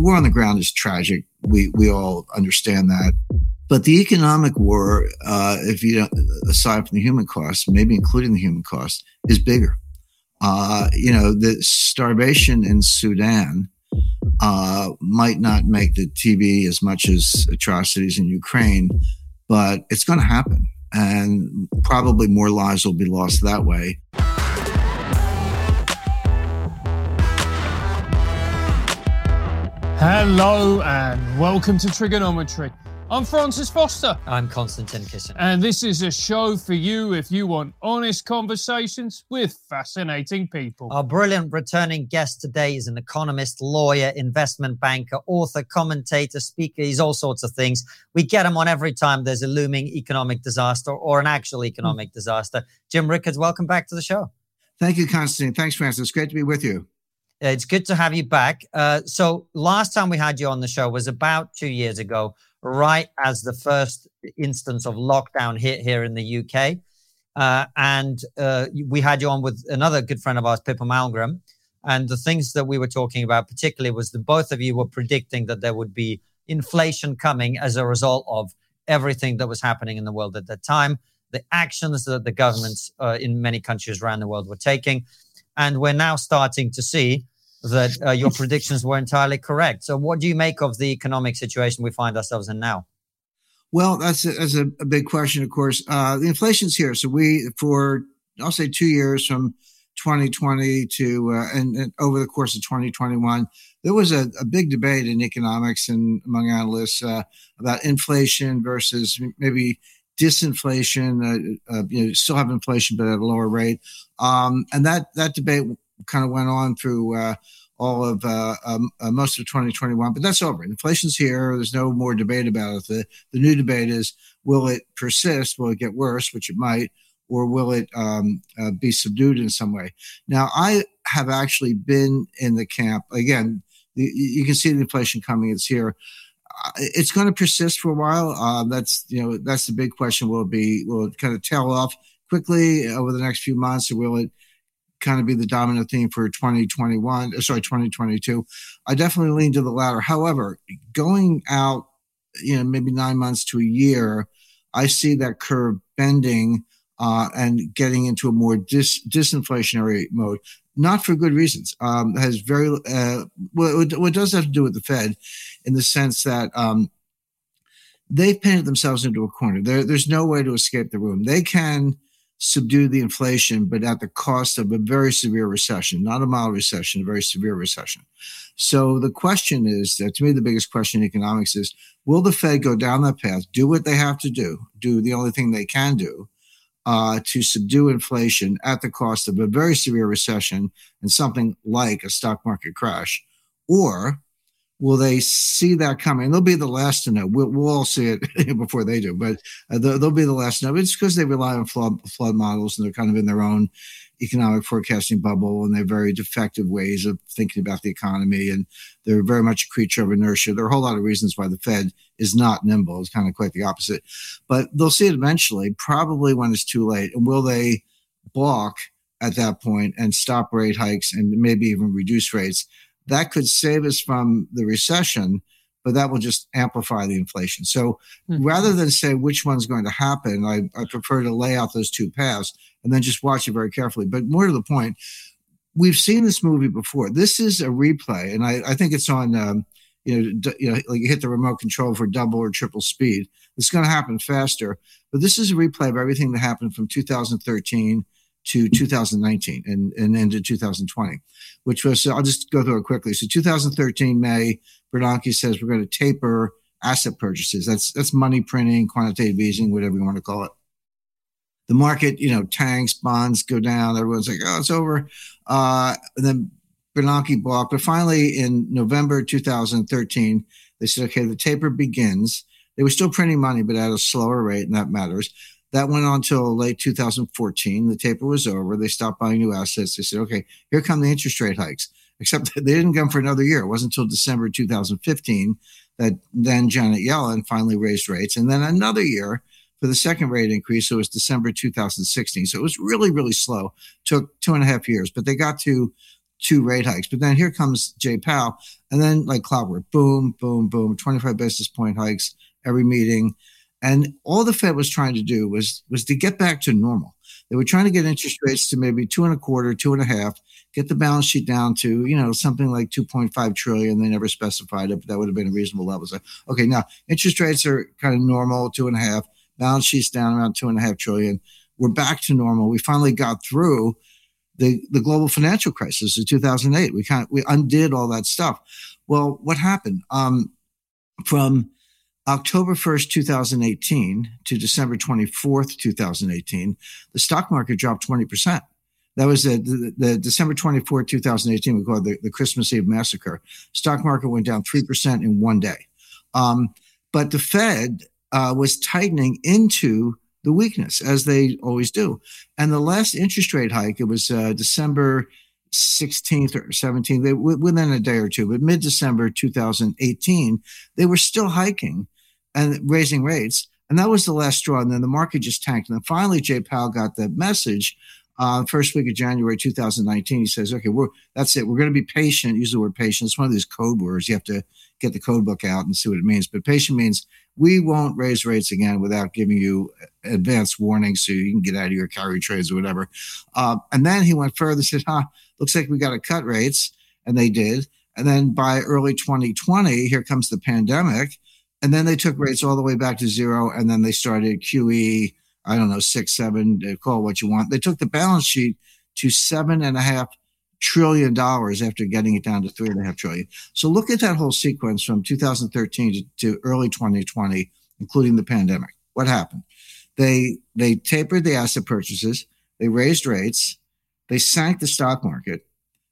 the war on the ground is tragic. We we all understand that. But the economic war, uh, if you aside from the human cost, maybe including the human cost, is bigger. Uh, you know, the starvation in Sudan uh, might not make the TV as much as atrocities in Ukraine, but it's going to happen. And probably more lives will be lost that way. Hello and welcome to TRIGGERnometry. I'm Francis Foster. I'm Konstantin Kisin. And this is a show for you if you want honest conversations with fascinating people. Our brilliant returning guest today is an economist, lawyer, investment banker, author, commentator, speaker. He's all sorts of things. We get him on every time there's a looming economic disaster or an actual economic mm. disaster. Jim Rickards, welcome back to the show. Thank you, Konstantin. Thanks, Francis. Great to be with you. It's good to have you back. Uh, so, last time we had you on the show was about two years ago, right as the first instance of lockdown hit here in the UK. Uh, and uh, we had you on with another good friend of ours, Pippa Malmgren. And the things that we were talking about, particularly, was that both of you were predicting that there would be inflation coming as a result of everything that was happening in the world at that time, the actions that the governments uh, in many countries around the world were taking. And we're now starting to see that uh, your predictions were entirely correct. So, what do you make of the economic situation we find ourselves in now? Well, that's a, that's a, big question, of course. Uh, the inflation's here. So, we, for I'll say two years from 2020 to, uh, and, and, over the course of 2021, there was a, a big debate in economics and among analysts uh, about inflation versus maybe disinflation. Uh, uh, you know, still have inflation, but at a lower rate. Um, and that that debate kind of went on through uh, all of uh, um, uh, most of 2021, but that's over. Inflation's here. There's no more debate about it. The, the new debate is will it persist? Will it get worse, which it might, or will it um, uh, be subdued in some way? Now, I have actually been in the camp. Again, the, you can see the inflation coming. It's here. It's going to persist for a while. Uh, that's you know that's the big question. Will it be will it kind of tail off quickly over the next few months, or will it kind of be the dominant theme for 2021, uh, sorry, 2022. I definitely lean to the latter. However, going out, you know, maybe nine months to a year, I see that curve bending uh, and getting into a more dis- disinflationary mode. Not for good reasons. Um, has very uh, well, it, it, does have to do with the Fed, in the sense that um, they've painted themselves into a corner. There, there's no way to escape the room. They can subdue the inflation, but at the cost of a very severe recession, not a mild recession, a very severe recession. So the question is that to me, the biggest question in economics is will the Fed go down that path, do what they have to do, do the only thing they can do uh, to subdue inflation at the cost of a very severe recession and something like a stock market crash? Or will they see that coming? They'll be the last to know. We'll, we'll all see it before they do, but uh, they'll, they'll, be the last to know. It's because they rely on flood, flood models and they're kind of in their own economic forecasting bubble and they're very defective ways of thinking about the economy. And they're very much a creature of inertia. There are a whole lot of reasons why the Fed is not nimble. It's kind of quite the opposite. But they'll see it eventually, probably when it's too late. And will they balk at that point and stop rate hikes and maybe even reduce rates? That could save us from the recession, but that will just amplify the inflation. So mm-hmm. rather than say which one's going to happen, I, I, prefer to lay out those two paths and then just watch it very carefully. But more to the point, we've seen this movie before. This is a replay, and I, I think it's on. Um, you know, d- you know, like you hit the remote control for double or triple speed. It's going to happen faster, but this is a replay of everything that happened from 2013 to 2019 and, and into 2020, which was, I'll just go through it quickly. So 2013, May, Bernanke says we're going to taper asset purchases. That's, that's money printing, quantitative easing, whatever you want to call it. The market, you know, tanks, bonds go down. Everyone's like, oh, it's over. Uh, and then Bernanke balked. But finally, in November 2013, they said, okay, the taper begins. They were still printing money, but at a slower rate, and that matters. That went on until late 2014. The taper was over. They stopped buying new assets. They said, okay, here come the interest rate hikes. Except they didn't come for another year. It wasn't until December 2015 that then Janet Yellen finally raised rates. And then another year for the second rate increase. So it was December 2016. So it was really, really slow. Took two and a half years, but they got to two rate hikes. But then here comes Jay Powell, and then like clockwork, boom, boom, boom, 25 basis point hikes every meeting. And all the Fed was trying to do was was to get back to normal. They were trying to get interest rates to maybe two and a quarter, two and a half, get the balance sheet down to, you know, something like 2.5 trillion. They never specified it, but that would have been a reasonable level. So, okay, now interest rates are kind of normal, two and a half, balance sheet's down around two and a half trillion. We're back to normal. We finally got through the, the global financial crisis of 2008. We kind of, we undid all that stuff. Well, what happened? Um, from October 1st, 2018 to December 24th, 2018, the stock market dropped 20%. That was the, the, the December 24th, 2018, we call it the, the, Christmas Eve massacre. Stock market went down 3% in one day. Um, but the Fed uh, was tightening into the weakness, as they always do. And the last interest rate hike, it was uh, December 16th or 17th, within a day or two, but mid December 2018, they were still hiking and raising rates. And that was the last straw. And then the market just tanked. And then finally, Jay Powell got the message. Uh, first week of January 2019, he says, "Okay, we're that's it. We're going to be patient. Use the word patient. It's one of these code words. You have to get the code book out and see what it means. But patient means we won't raise rates again without giving you advance warning so you can get out of your carry trades or whatever. Uh, and then he went further, and said, huh, looks like we got to cut rates. And they did. And then by early 2020, here comes the pandemic. And then they took rates all the way back to zero. And then they started QE, I don't know, six, seven, call what you want. They took the balance sheet to seven and a half trillion dollars after getting it down to three and a half trillion. So look at that whole sequence from 2013 to, to early 2020, including the pandemic. What happened? They they tapered the asset purchases, they raised rates, they sank the stock market.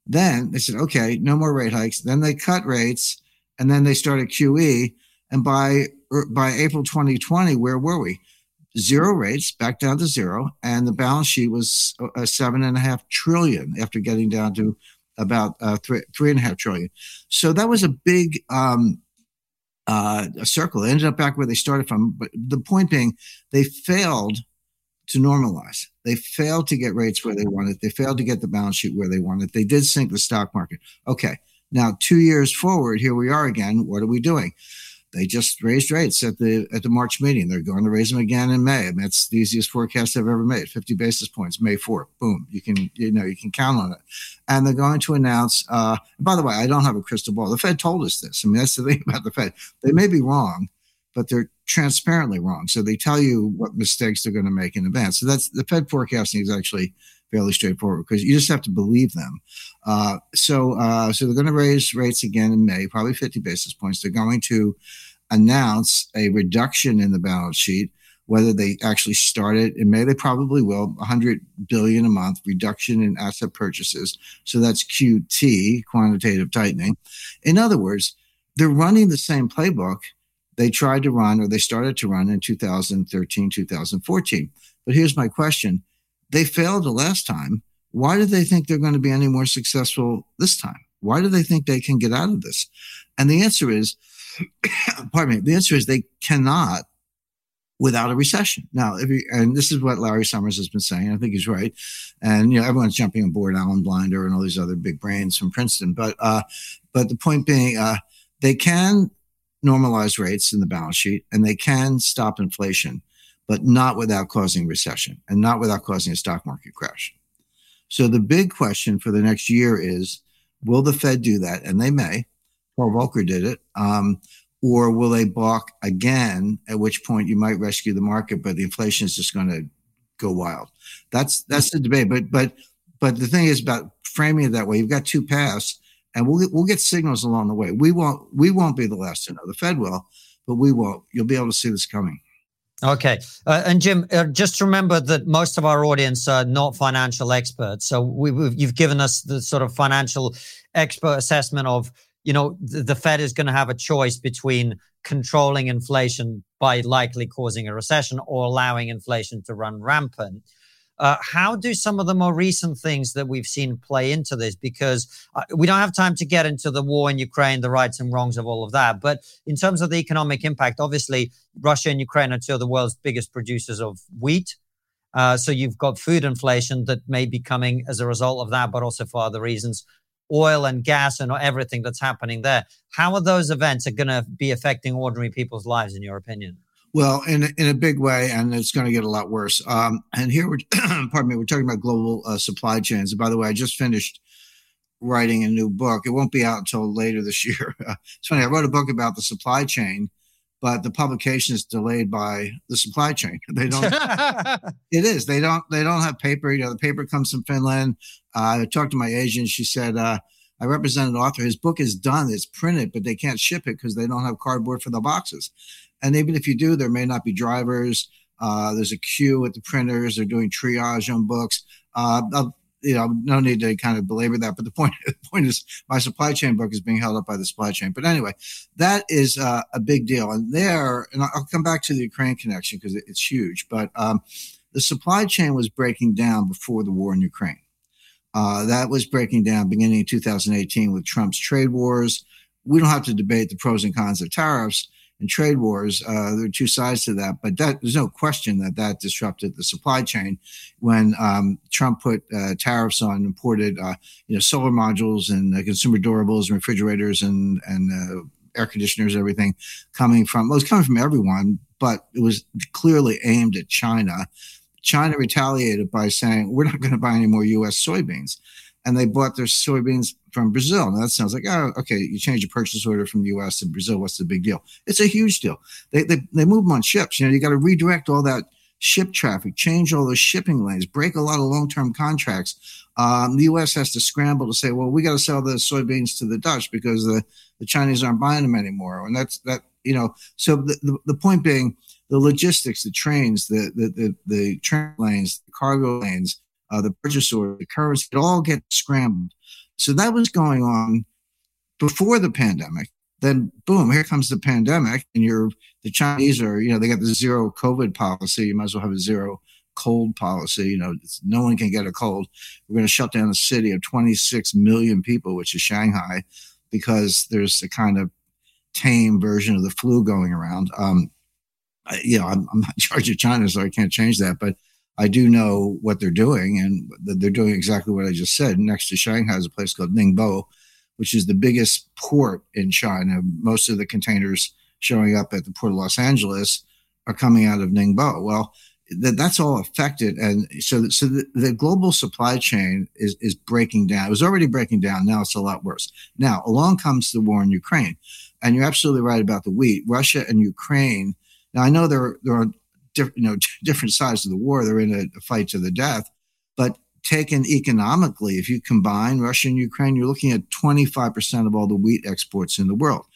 Then they said, okay, no more rate hikes. Then they cut rates, and then they started QE. And by er, by April 2020, where were we? Zero rates back down to zero, and the balance sheet was a seven and a half trillion after getting down to about uh, three three and a half trillion. So that was a big um, uh, a circle. They ended up back where they started from. But the point being, they failed to normalize. They failed to get rates where they wanted. They failed to get the balance sheet where they wanted. They did sink the stock market. Okay, now two years forward, here we are again. What are we doing? They just raised rates at the at the March meeting. They're going to raise them again in May. I mean, that's the easiest forecast I've ever made. 50 basis points, May 4th. Boom. You can you know you can count on it. And they're going to announce. Uh, by the way, I don't have a crystal ball. The Fed told us this. I mean, that's the thing about the Fed. They may be wrong, but they're transparently wrong. So they tell you what mistakes they're going to make in advance. So that's the Fed forecasting is actually fairly straightforward because you just have to believe them. Uh, so, uh, so they're going to raise rates again in May, probably 50 basis points. They're going to announce a reduction in the balance sheet. Whether they actually start it in May, they probably will. 100 billion a month reduction in asset purchases. So that's QT, quantitative tightening. In other words, they're running the same playbook they tried to run or they started to run in 2013, 2014. But here's my question they failed the last time. Why do they think they're going to be any more successful this time? Why do they think they can get out of this? And the answer is, pardon me, the answer is they cannot without a recession. Now, if you, and this is what Larry Summers has been saying. I think he's right. And, you know, everyone's jumping on board Alan Blinder and all these other big brains from Princeton. But, uh, but the point being, uh, they can normalize rates in the balance sheet and they can stop inflation but not without causing recession and not without causing a stock market crash. So the big question for the next year is, will the Fed do that? And they may. Paul Volcker did it. Um, or will they balk again? At which point you might rescue the market, but the inflation is just going to go wild. That's that's the debate. But but but the thing is about framing it that way. You've got two paths, and we'll get, we'll get signals along the way. We won't we won't be the last to know. The Fed will, but we won't. You'll be able to see this coming. Okay. Uh, and Jim, uh, just remember that most of our audience are not financial experts. So we, you've given us the sort of financial expert assessment of, you know, the, the Fed is going to have a choice between controlling inflation by likely causing a recession or allowing inflation to run rampant. Uh, how do some of the more recent things that we've seen play into this? Because uh, we don't have time to get into the war in Ukraine, the rights and wrongs of all of that. But in terms of the economic impact, obviously, Russia and Ukraine are two of the world's biggest producers of wheat. Uh, so you've got food inflation that may be coming as a result of that, but also for other reasons. oil and gas and everything that's happening there. How are those events are going to be affecting ordinary people's lives, in your opinion? Well, in in a big way, and it's going to get a lot worse. Um, and here we're, pardon me, we're talking about global uh, supply chains. And by the way, I just finished writing a new book. It won't be out until later this year. it's funny. I wrote a book about the supply chain, but the publication is delayed by the supply chain. They don't. it is. They don't. They don't have paper. You know, the paper comes from Finland. Uh, I talked to my agent. She said. Uh, I represent an author. His book is done. It's printed, but they can't ship it because they don't have cardboard for the boxes. And even if you do, there may not be drivers. Uh, there's a queue at the printers. They're doing triage on books. Uh, you know, no need to kind of belabor that. But the point, the point is, my supply chain book is being held up by the supply chain. But anyway, that is uh, a big deal. And there, and I'll come back to the Ukraine connection because it's huge. But um, the supply chain was breaking down before the war in Ukraine. Uh, that was breaking down beginning in 2018 with Trump's trade wars. We don't have to debate the pros and cons of tariffs and trade wars. Uh, there are two sides to that, but that, there's no question that that disrupted the supply chain when um, Trump put uh, tariffs on imported, uh, you know, solar modules and uh, consumer durables and refrigerators and and uh, air conditioners, everything coming from. Well, it was coming from everyone, but it was clearly aimed at China. China retaliated by saying, "We're not going to buy any more U.S. soybeans." And they bought their soybeans from Brazil. Now that sounds like, oh, okay, you change your purchase order from the U.S. to Brazil. What's the big deal? It's a huge deal. They they, they move them on ships. You know, you got to redirect all that ship traffic, change all those shipping lanes, break a lot of long term contracts. Um, the U.S. has to scramble to say, well, we got to sell the soybeans to the Dutch because the, the Chinese aren't buying them anymore. And that's that, you know, so the, the, the point being, the logistics, the trains, the, the, the, the train lanes, the cargo lanes, uh, the purchase order, the currency, it all gets scrambled. So that was going on before the pandemic. Then boom, here comes the pandemic, and you're the Chinese are, you know, they got the zero COVID policy. You might as well have a zero cold policy. You know, no one can get a cold. We're going to shut down a city of 26 million people, which is Shanghai, because there's a kind of tame version of the flu going around. Um, I, you know, I'm, I'm not in charge of China, so I can't change that. But I do know what they're doing, and they're doing exactly what I just said. Next to Shanghai is a place called Ningbo, which is the biggest port in China. Most of the containers showing up at the port of Los Angeles are coming out of Ningbo. Well, that, that's all affected, and so so the, the, global supply chain is is breaking down. It was already breaking down. Now it's a lot worse. Now along comes the war in Ukraine, and you're absolutely right about the wheat. Russia and Ukraine. Now I know there there are you know different sides of the war. They're in a, a fight to the death. But taken economically, if you combine Russia and Ukraine, you're looking at 25% of all the wheat exports in the world.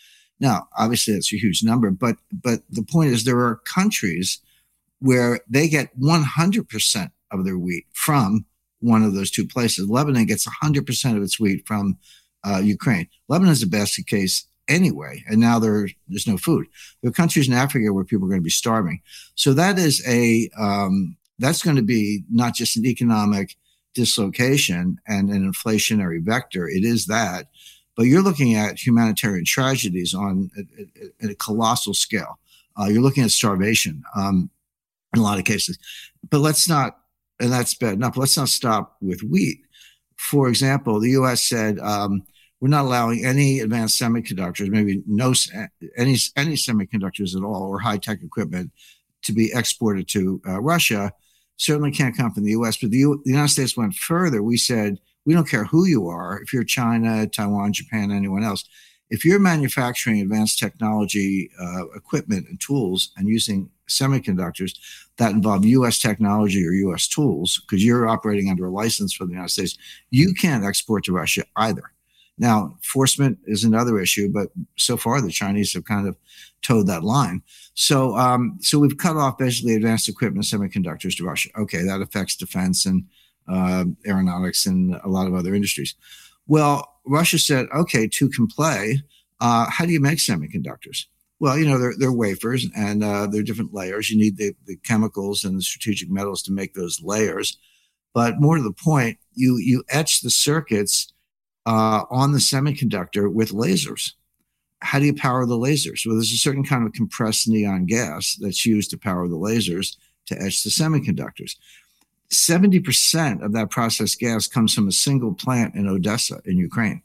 Now, obviously, that's a huge number, but but the point is there are countries where they get 100% of their wheat from one of those two places. Lebanon gets 100% of its wheat from uh, Ukraine. Lebanon is a basket case anyway, and now there, there's no food. There are countries in Africa where people are going to be starving. So that is a um, that's going to be not just an economic dislocation and an inflationary vector. It is that, but you're looking at humanitarian tragedies on a, a, a colossal scale. Uh, you're looking at starvation um, in a lot of cases. But let's not, and that's bad enough. Let's not stop with wheat. For example, the U.S. said um, we're not allowing any advanced semiconductors, maybe no any any semiconductors at all, or high tech equipment to be exported to uh, Russia. Certainly can't come from the U.S. But the, U- the United States went further. We said we don't care who you are, if you're China, Taiwan, Japan, anyone else. If you're manufacturing advanced technology uh, equipment and tools and using semiconductors that involve U.S. technology or U.S. tools, because you're operating under a license for the United States, you can't export to Russia either. Now, enforcement is another issue, but so far the Chinese have kind of toed that line. So, um, so we've cut off basically advanced equipment semiconductors to Russia. Okay, that affects defense and uh, aeronautics and a lot of other industries. Well, Russia said, okay, to comply, uh, how do you make semiconductors? Well, you know, they're, they're wafers and uh, they're different layers. You need the, the chemicals and the strategic metals to make those layers. But more to the point, you you etch the circuits uh, on the semiconductor with lasers. How do you power the lasers? Well, there's a certain kind of compressed neon gas that's used to power the lasers to etch the semiconductors. 70% of that processed gas comes from a single plant in Odessa in Ukraine.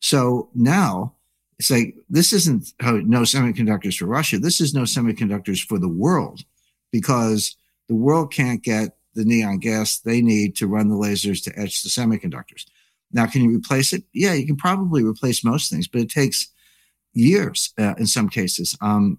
So now it's like, this isn't no semiconductors for Russia. This is no semiconductors for the world because the world can't get the neon gas they need to run the lasers to etch the semiconductors. Now, can you replace it? Yeah, you can probably replace most things, but it takes years uh, in some cases. Um,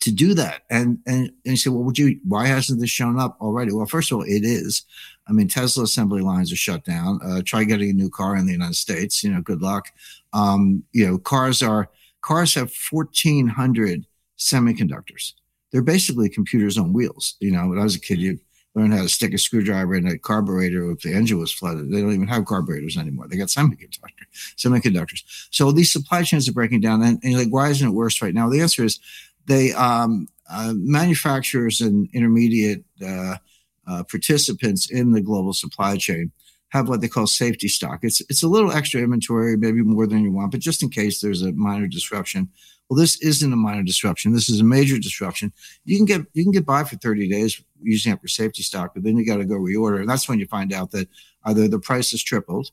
to do that. And, and, and you say, well, would you, why hasn't this shown up already? Well, first of all, it is. I mean, Tesla assembly lines are shut down. Uh, try getting a new car in the United States. You know, good luck. Um, you know, cars are, cars have 1400 semiconductors. They're basically computers on wheels. You know, when I was a kid, you learn how to stick a screwdriver in a carburetor if the engine was flooded. They don't even have carburetors anymore. They got semiconductor, semiconductors. So these supply chains are breaking down. And, and you're like, why isn't it worse right now? The answer is they um, uh, manufacturers and intermediate uh, uh, participants in the global supply chain have what they call safety stock. It's it's a little extra inventory, maybe more than you want, but just in case there's a minor disruption. Well, this isn't a minor disruption. This is a major disruption. You can get you can get by for 30 days using up your safety stock, but then you got to go reorder, and that's when you find out that either the price has tripled,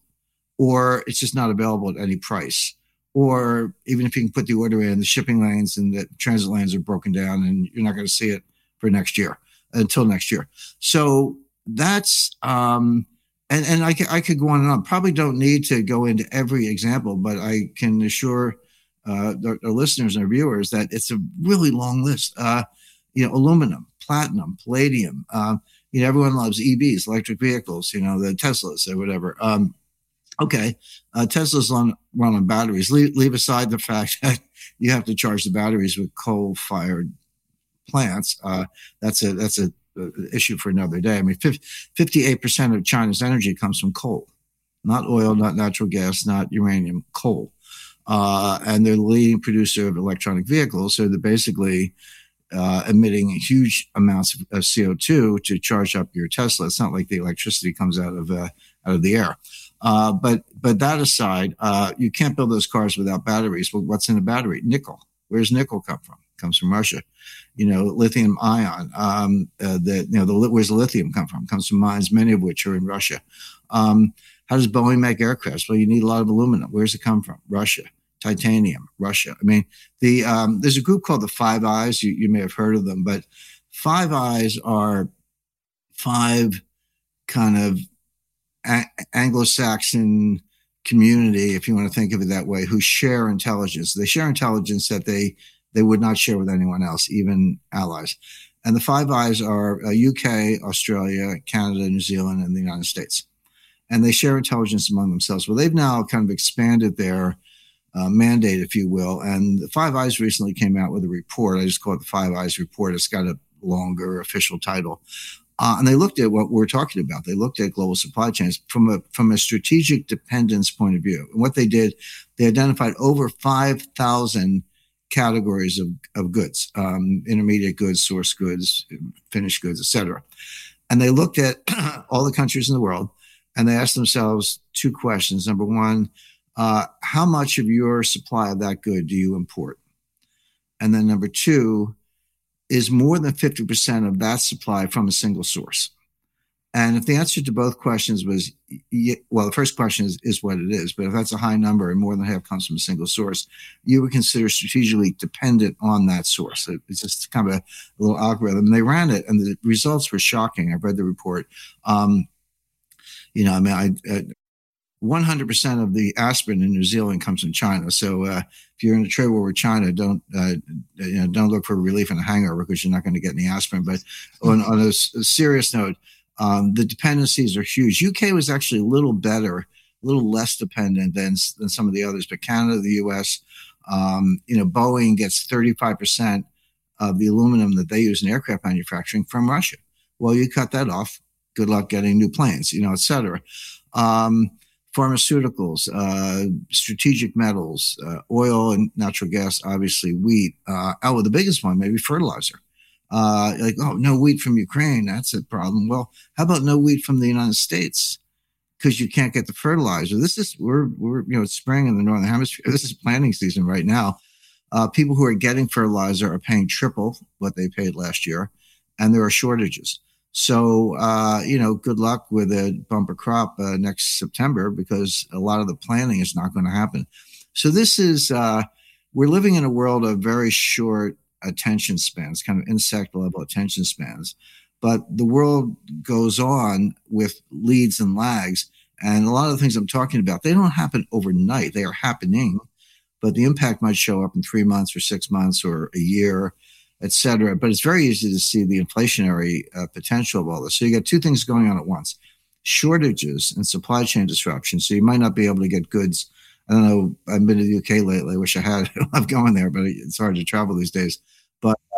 or it's just not available at any price or even if you can put the order in, the shipping lanes and the transit lanes are broken down, and you're not going to see it for next year until next year. So that's um, and and I, I could go on and on. Probably don't need to go into every example, but I can assure uh, the, the listeners and our viewers that it's a really long list. Uh, you know, aluminum, platinum, palladium. Uh, you know, everyone loves EVs, electric vehicles. You know, the Teslas or whatever. Um, okay, uh, Tesla's on run on batteries. Leave, leave aside the fact that you have to charge the batteries with coal-fired plants. Uh, that's a that's a, issue for another day. I mean, fifty-eight percent of China's energy comes from coal, not oil, not natural gas, not uranium, coal. Uh, and they're the leading producer of electronic vehicles, so they're basically uh, emitting huge amounts of, of, CO2 to charge up your Tesla. It's not like the electricity comes out of uh, out of the air. Uh, but but that aside, uh, you can't build those cars without batteries. Well, what's in a battery? Nickel. Where's nickel come from? Comes from Russia. You know, lithium ion. Um, uh, the you know the where's the lithium come from? Comes from mines, many of which are in Russia. Um, how does Boeing make aircrafts? Well, you need a lot of aluminum. Where's it come from? Russia. Titanium, Russia. I mean, the um, there's a group called the Five Eyes. You, you may have heard of them, but Five Eyes are five kind of a- Anglo-Saxon community, if you want to think of it that way, who share intelligence. They share intelligence that they they would not share with anyone else, even allies. And the Five Eyes are uh, UK, Australia, Canada, New Zealand, and the United States. And they share intelligence among themselves. Well, they've now kind of expanded their uh, mandate, if you will. And the Five Eyes recently came out with a report. I just call it the Five Eyes report. It's got a longer official title uh, and they looked at what we're talking about. They looked at global supply chains from a from a strategic dependence point of view. And what they did, they identified over five thousand categories of, of goods, um, intermediate goods, source goods, finished goods, etc. And they looked at all the countries in the world, and they asked themselves two questions. Number one, uh, how much of your supply of that good do you import? And then number two, is more than 50% of that supply from a single source? And if the answer to both questions was, well, the first question is, is what it is, but if that's a high number and more than half comes from a single source, you would consider strategically dependent on that source. It's just kind of a, little algorithm. And they ran it, and the results were shocking. I've read the report. Um, you know, I mean, I, I 100% of the aspirin in New Zealand comes from China. So uh, if you're in a trade war with China, don't uh, you know, don't look for relief in a hangover because you're not going to get any aspirin. But on, on a, a, serious note, um, the dependencies are huge. UK was actually a little better, a little less dependent than than some of the others. But Canada, the US, um, you know, Boeing gets 35% of the aluminum that they use in aircraft manufacturing from Russia. Well, you cut that off. Good luck getting new planes, you know, et cetera. Um, pharmaceuticals, uh, strategic metals, uh, oil and natural gas, obviously wheat. Uh, oh, the biggest one, maybe fertilizer. Uh, like, oh, no wheat from Ukraine. That's a problem. Well, how about no wheat from the United States? Because you can't get the fertilizer. This is, we're, we're, you know, it's spring in the Northern Hemisphere. This is planting season right now. Uh, people who are getting fertilizer are paying triple what they paid last year, and there are shortages. So, uh, you know, good luck with a bumper crop uh, next September because a lot of the planning is not going to happen. So, this is, uh, we're living in a world of very short attention spans, kind of insect level attention spans. But the world goes on with leads and lags. And a lot of the things I'm talking about, they don't happen overnight. They are happening, but the impact might show up in three months or six months or a year et cetera. But it's very easy to see the inflationary uh, potential of all this. So you got two things going on at once shortages and supply chain disruption. So you might not be able to get goods. I don't know. I've been to the UK lately. I wish I had. I love going there, but it's hard to travel these days.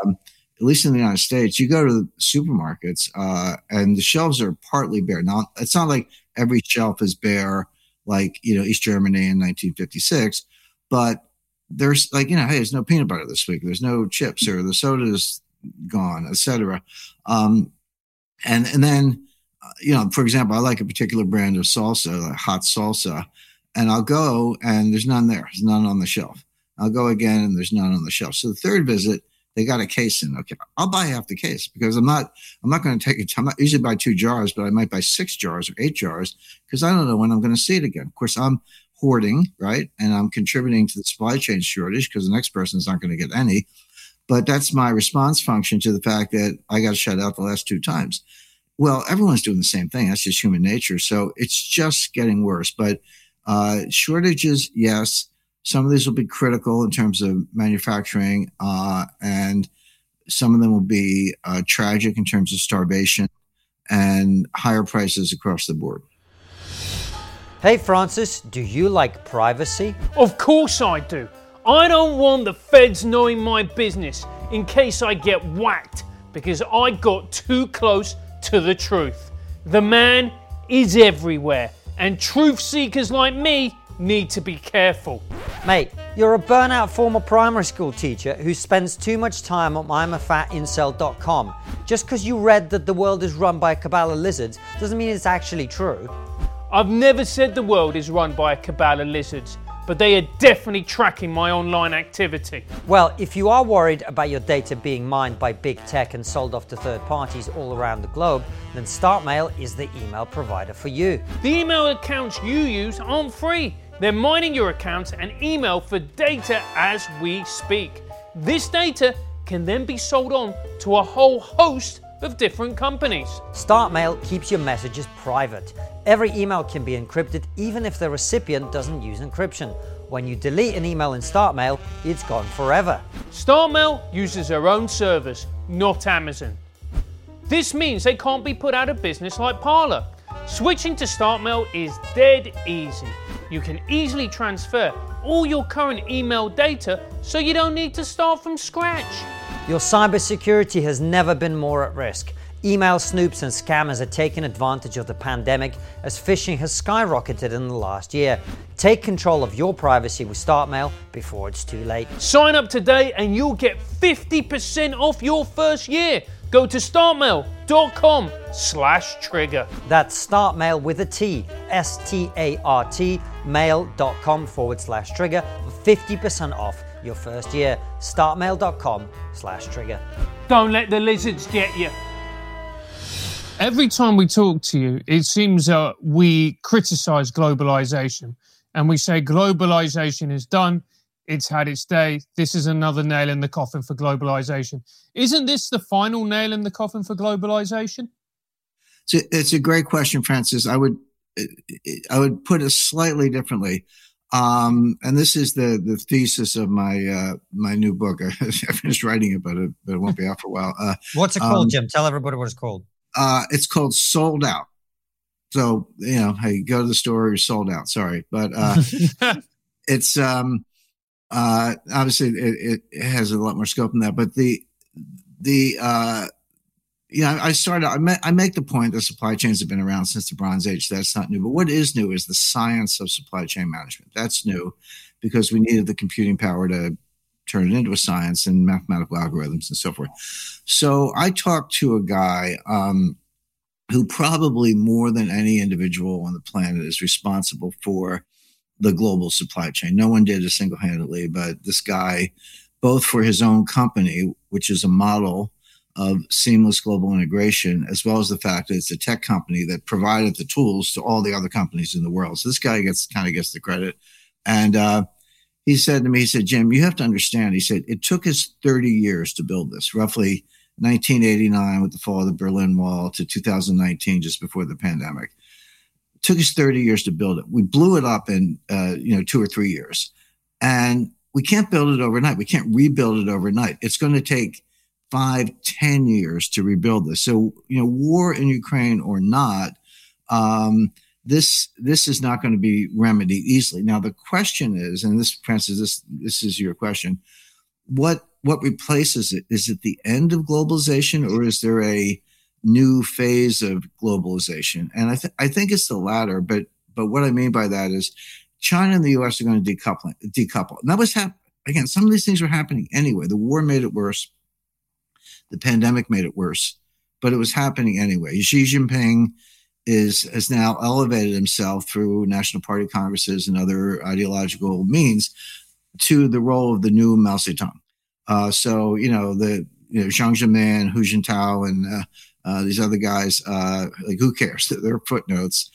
Um, at least in the United States, you go to the supermarkets uh, and the shelves are partly bare. Now, it's not like every shelf is bare, like you know East Germany in 1956, but there's like you know hey there's no peanut butter this week. There's no chips or the soda's gone etc um and and then uh, you know for example i like a particular brand of salsa like hot salsa and i'll go and there's none there. There's none on the shelf. I'll go again and there's none on the shelf. So the third visit they got a case in okay i'll buy half the case because i'm not i'm not going to take it i'm not usually buy two jars but i might buy six jars or eight jars because i don't know when i'm going to see it again of course i'm hoarding, right? And I'm contributing to the supply chain shortage because the next person is not going to get any. But that's my response function to the fact that I got shut out the last two times. Well, everyone's doing the same thing. That's just human nature. So it's just getting worse. But uh, shortages, yes. Some of these will be critical in terms of manufacturing, uh, and some of them will be uh, tragic in terms of starvation and higher prices across the board. Hey Francis, do you like privacy? Of course I do. I don't want the feds knowing my business in case I get whacked because I got too close to the truth. The man is everywhere, and truth seekers like me need to be careful. Mate, you're a burnout former primary school teacher who spends too much time on I'mAFatIncel.com. Just because you read that the world is run by a cabal of lizards doesn't mean it's actually true. I've never said the world is run by a cabal of lizards, but they are definitely tracking my online activity. Well, if you are worried about your data being mined by big tech and sold off to third parties all around the globe, then StartMail is the email provider for you. The email accounts you use aren't free. They're mining your accounts and email for data as we speak. This data can then be sold on to a whole host of different companies. StartMail keeps your messages private. Every email can be encrypted even if the recipient doesn't use encryption. When you delete an email in StartMail, it's gone forever. StartMail uses their own servers, not Amazon. This means they can't be put out of business like Parler. Switching to StartMail is dead easy. You can easily transfer all your current email data so you don't need to start from scratch. Your cybersecurity has never been more at risk. Email snoops and scammers are taking advantage of the pandemic as phishing has skyrocketed in the last year. Take control of your privacy with StartMail before it's too late. Sign up today and you'll get 50% off your first year. Go to startmail.com slash trigger. That's startmail with a T, S T A R T, mail.com forward slash trigger, 50% off your first year. Startmail.com slash trigger. Don't let the lizards get you. Every time we talk to you, it seems uh, we criticize globalization and we say globalization is done. It's had its day. This is another nail in the coffin for globalization. Isn't this the final nail in the coffin for globalization? It's a, it's a great question, Francis. I would I would put it slightly differently. Um, and this is the the thesis of my uh, my new book. I, finished writing it, but it, but it won't be out for a while. Uh, What's it called, um, Jim? Tell everybody what it's called. Uh, it's called Sold Out. So you know, hey, go to the store. You're sold out. Sorry, but uh, it's um, uh, obviously it, it has a lot more scope than that. But the the uh, you know, I started, I, met, I make the point that supply chains have been around since the Bronze Age. That's not new. But what is new is the science of supply chain management. That's new because we needed the computing power to turn it into a science and mathematical algorithms and so forth. So I talked to a guy um, who probably more than any individual on the planet is responsible for the global supply chain. No one did it single handedly, but this guy, both for his own company, which is a model of seamless global integration, as well as the fact that it's a tech company that provided the tools to all the other companies in the world. So this guy gets kind of gets the credit. And uh, he said to me, he said, Jim, you have to understand. He said it took us 30 years to build this, roughly 1989 with the fall of the Berlin Wall to 2019, just before the pandemic. Took us 30 years to build it. We blew it up in uh, you know two or three years, and we can't build it overnight. We can't rebuild it overnight. It's going to take five, ten years to rebuild this. So, you know, war in Ukraine or not, um, this this is not going to be remedied easily. Now, the question is, and this, Francis, this this is your question: what what replaces it? Is it the end of globalization, or is there a new phase of globalization? And I th- I think it's the latter. But but what I mean by that is, China and the U.S. are going to decouple. Decouple. And that was happening. Again, some of these things were happening anyway. The war made it worse the pandemic made it worse, but it was happening anyway. Xi Jinping is has now elevated himself through national party congresses and other ideological means to the role of the new Mao Zedong. Uh, so you know the you know Jiang Zemin, Hu Jintao, and uh, uh, these other guys. Uh, like who cares? They're footnotes.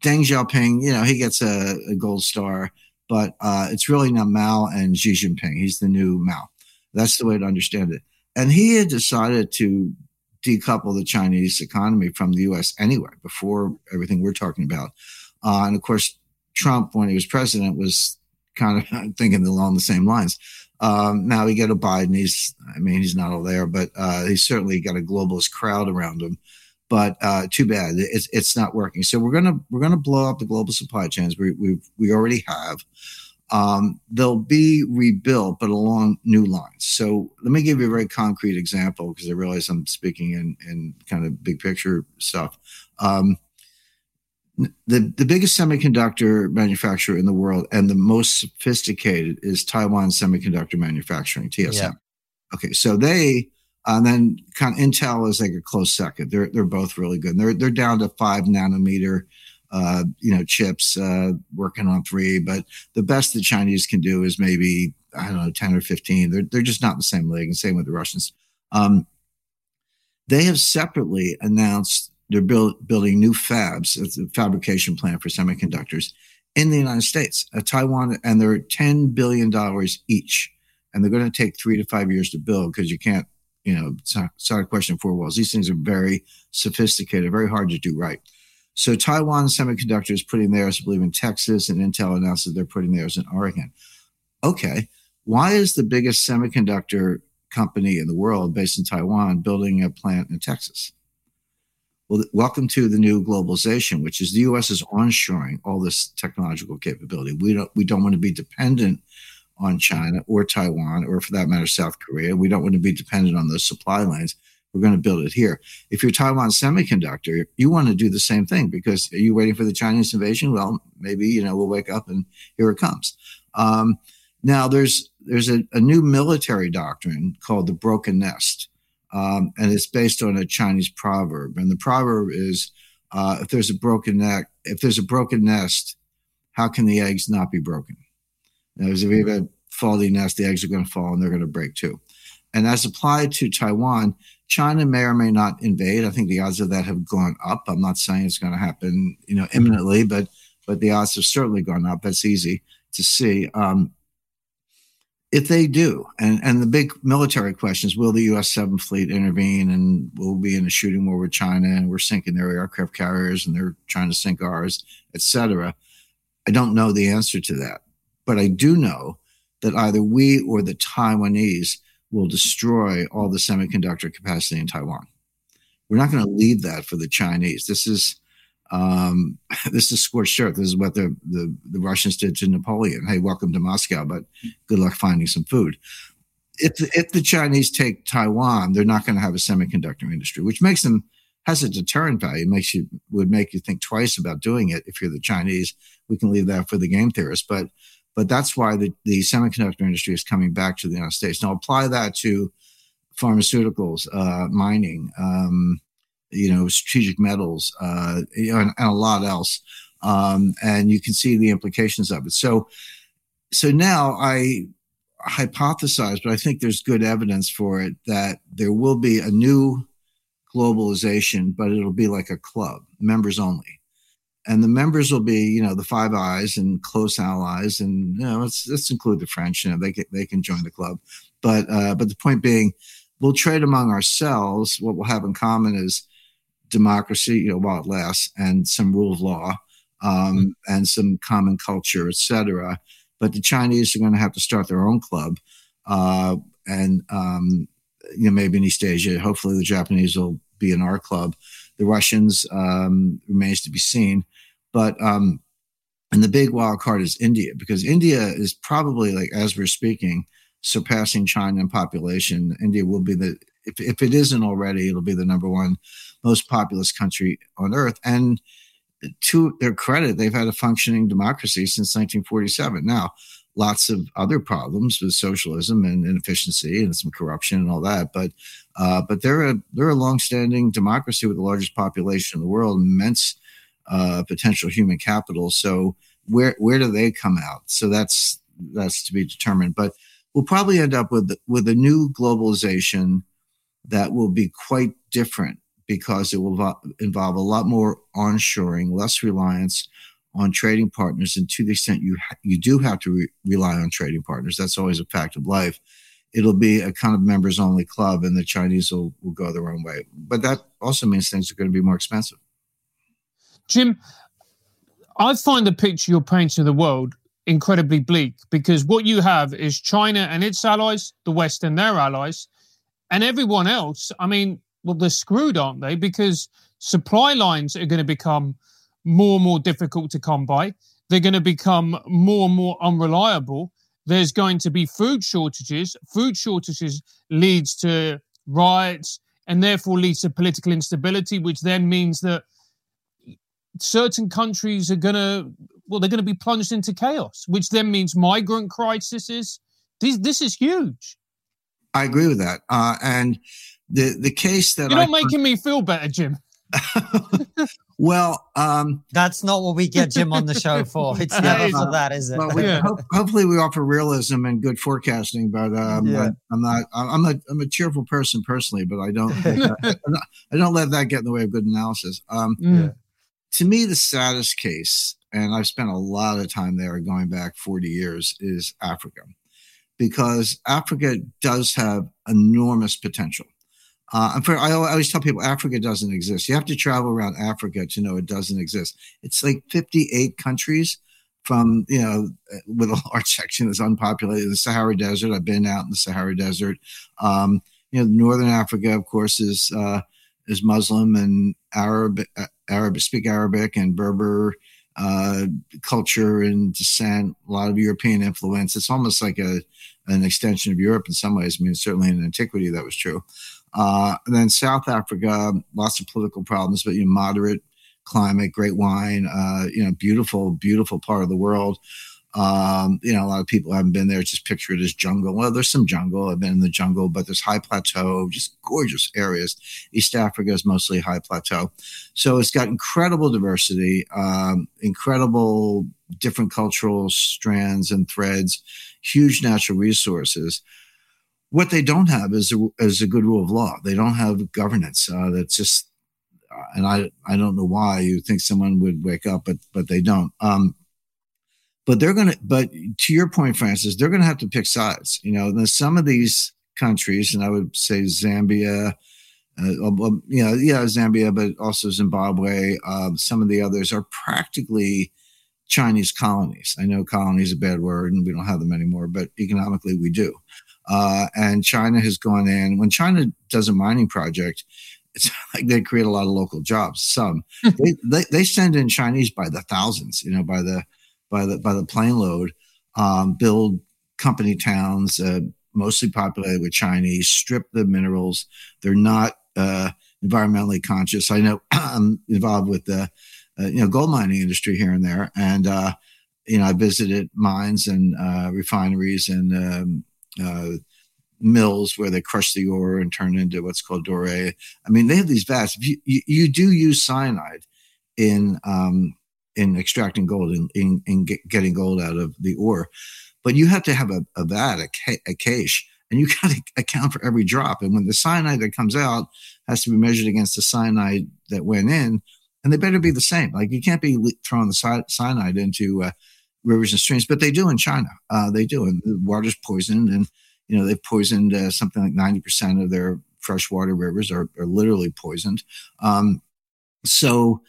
Deng Xiaoping, you know, he gets a, a gold star, but uh, it's really now Mao and Xi Jinping. He's the new Mao. That's the way to understand it. And he had decided to decouple the Chinese economy from the US anyway, before everything we're talking about. Uh, and of course, Trump, when he was president, was kind of thinking along the same lines. Um, now we get a Biden. He's, I mean, he's not all there, but uh, he's certainly got a globalist crowd around him. But uh, too bad, it's it's not working. So we're gonna we're gonna blow up the global supply chains. We we we already have um, they'll be rebuilt, but along new lines. So let me give you a very concrete example because I realize I'm speaking in, in kind of big picture stuff. Um, the, the biggest semiconductor manufacturer in the world and the most sophisticated is Taiwan Semiconductor Manufacturing, TSM. Yeah. Okay, so they and then kind of Intel is like a close second. They're they're both really good. And they're they're down to five nanometer uh, you know, chips, uh, working on three. But the best the Chinese can do is maybe, I don't know, 10 or 15. They're, they're just not in the same league. And same with the Russians. Um, they have separately announced they're build, building new fabs, it's a fabrication plant for semiconductors in the United States, uh, Taiwan, and they're $10 billion each. And they're going to take three to five years to build because you can't, you know, it's not, it's not a question of four walls. These things are very sophisticated, very hard to do right. So Taiwan Semiconductor is putting theirs, I believe, in Texas, and Intel announced that they're putting theirs in Oregon. Okay, why is the biggest semiconductor company in the world based in Taiwan building a plant in Texas? Well, welcome to the new globalization, which is the U.S. is onshoring all this technological capability. We don't we don't want to be dependent on China or Taiwan, or for that matter, South Korea. We don't want to be dependent on those supply lines we're going to build it here. If you're Taiwan Semiconductor, you want to do the same thing because are you waiting for the Chinese invasion? Well, maybe you know we'll wake up and here it comes. Um, now there's there's a, a, new military doctrine called the broken nest, um, and it's based on a Chinese proverb. And the proverb is, uh, if there's a broken neck, if there's a broken nest, how can the eggs not be broken? Now, if you have a faulty nest, the eggs are going to fall and they're going to break too. And as applied to Taiwan, China may or may not invade. I think the odds of that have gone up. I'm not saying it's going to happen, you know, imminently, but but the odds have certainly gone up. That's easy to see. Um, if they do, and and the big military question is, will the U.S. Seventh Fleet intervene, and we'll we be in a shooting war with China, and we're sinking their aircraft carriers, and they're trying to sink ours, etc. I don't know the answer to that, but I do know that either we or the Taiwanese will destroy all the semiconductor capacity in Taiwan. We're not going to leave that for the Chinese. This is um, this is scorched earth. This is what the, the, the Russians did to Napoleon. Hey, welcome to Moscow, but good luck finding some food. If if the Chinese take Taiwan, they're not going to have a semiconductor industry, which makes them has a deterrent value. Makes you would make you think twice about doing it. If you're the Chinese, we can leave that for the game theorists, but but that's why the, the semiconductor industry is coming back to the United States. Now apply that to pharmaceuticals, uh, mining, um, you know, strategic metals, uh, and, and, a lot else. Um, and you can see the implications of it. So, so now I, hypothesize, but I think there's good evidence for it that there will be a new globalization, but it'll be like a club, members only. And the members will be, you know, the Five Eyes and close allies, and you know, let's let's include the French. You know, they can, they can join the club, but uh, but the point being, we'll trade among ourselves. What we'll have in common is democracy, you know, while it lasts, and some rule of law, um, mm-hmm. and some common culture, etc. But the Chinese are going to have to start their own club, uh, and um, you know maybe in East Asia. Hopefully, the Japanese will be in our club. The Russians um, remains to be seen, but um, and the big wild card is India because India is probably like as we're speaking surpassing China in population. India will be the if, if it isn't already, it'll be the number one most populous country on earth. And to their credit, they've had a functioning democracy since 1947. Now, lots of other problems with socialism and inefficiency and some corruption and all that, but uh, but they're a they're a longstanding democracy with the largest population in the world, immense uh, potential human capital. So where where do they come out? So that's that's to be determined. But we'll probably end up with with a new globalization that will be quite different because it will involve a lot more onshoring, less reliance on trading partners. And to the extent you you do have to re- rely on trading partners, that's always a fact of life. It'll be a kind of members only club, and the Chinese will, will go their own way. But that also means things are going to be more expensive. Jim, I find the picture you're painting of the world incredibly bleak because what you have is China and its allies, the West and their allies, and everyone else. I mean, well, they're screwed, aren't they? Because supply lines are going to become more and more difficult to come by. They're going to become more and more unreliable. There's going to be food shortages. Food shortages leads to riots and therefore leads to political instability, which then means that certain countries are going to, well, they're going to be plunged into chaos, which then means migrant crises. This, this is huge. I agree with that. Uh, and the the case that you're not I, making me feel better, Jim. well, um, that's not what we get Jim on the show for. It's never for that, is it? Well, we, yeah. ho- hopefully, we offer realism and good forecasting. But um, yeah. I'm not. I'm a. I'm a cheerful person personally, but I don't. I don't let that get in the way of good analysis. Um, mm. To me, the saddest case, and I've spent a lot of time there, going back 40 years, is Africa, because Africa does have enormous potential uh, for, I always tell people Africa doesn't exist. You have to travel around Africa to know it doesn't exist. It's like 58 countries from, you know, with a large section that's unpopulated. The Sahara Desert, I've been out in the Sahara Desert. Um, you know, Northern Africa, of course, is, uh, is Muslim and Arab, uh, Arab, speak Arabic and Berber uh, culture and descent, a lot of European influence. It's almost like a, an extension of Europe in some ways. I mean, certainly in antiquity that was true. Uh, and then South Africa, lots of political problems, but you know, moderate climate, great wine, uh, you know, beautiful, beautiful part of the world. Um, you know, a lot of people haven't been there, just picture it as jungle. Well, there's some jungle. I've been in the jungle, but there's high plateau, just gorgeous areas. East Africa is mostly high plateau. So it's got incredible diversity, um, incredible different cultural strands and threads, huge natural resources. What they don't have is a, is a good rule of law. They don't have governance. Uh, that's just, uh, and I I don't know why you think someone would wake up, but but they don't. Um, but they're gonna. But to your point, Francis, they're gonna have to pick sides. You know, some of these countries, and I would say Zambia, uh, well, you know, yeah, Zambia, but also Zimbabwe. Uh, some of the others are practically Chinese colonies. I know colony is a bad word, and we don't have them anymore, but economically we do. Uh, and China has gone in. When China does a mining project, it's like they create a lot of local jobs. Some they, they, they send in Chinese by the thousands, you know, by the by the by the plane load, um, build company towns, uh, mostly populated with Chinese, strip the minerals. They're not uh, environmentally conscious. I know I'm involved with the uh, you know gold mining industry here and there, and uh, you know I visited mines and uh, refineries and um, uh, mills where they crush the ore and turn into what's called doré. I mean, they have these vats. You, you, you, do use cyanide in um, in extracting gold and in, in, in, getting gold out of the ore. But you have to have a, a vat, a, a cache, and you got to account for every drop. And when the cyanide that comes out has to be measured against the cyanide that went in, and they better be the same. Like you can't be throwing the cyanide into uh, rivers and streams, but they do in China. Uh, they do, and the water's poisoned, and you know they've poisoned uh, something like ninety percent of their freshwater rivers are, are literally poisoned. Um, so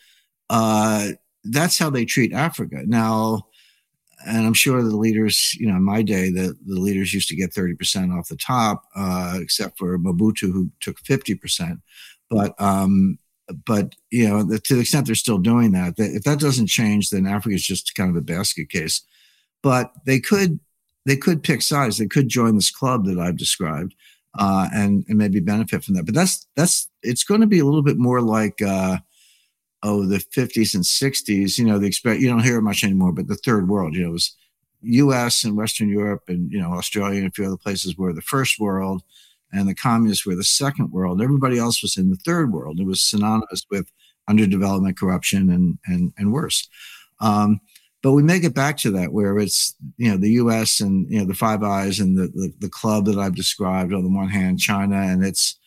uh, that's how they treat Africa now. And I'm sure the leaders, you know, in my day, the, the leaders used to get 30% off the top, uh, except for Mobutu, who took 50%. But um, but you know, the, to the extent they're still doing that, if that doesn't change, then Africa is just kind of a basket case. But they could they could pick sides. They could join this club that I've described, uh, and and maybe benefit from that. But that's that's it's going to be a little bit more like uh, oh the 50s and 60s. You know, the expect you don't hear much anymore. But the third world, you know, was U.S. and Western Europe and you know Australia and a few other places were the first world and the communists were the second world. Everybody else was in the third world. It was synonymous with underdevelopment, corruption, and and and worse. Um, but we may get back to that where it's you know the U.S. and you know the Five Eyes and the the, the club that I've described on the one hand, China and its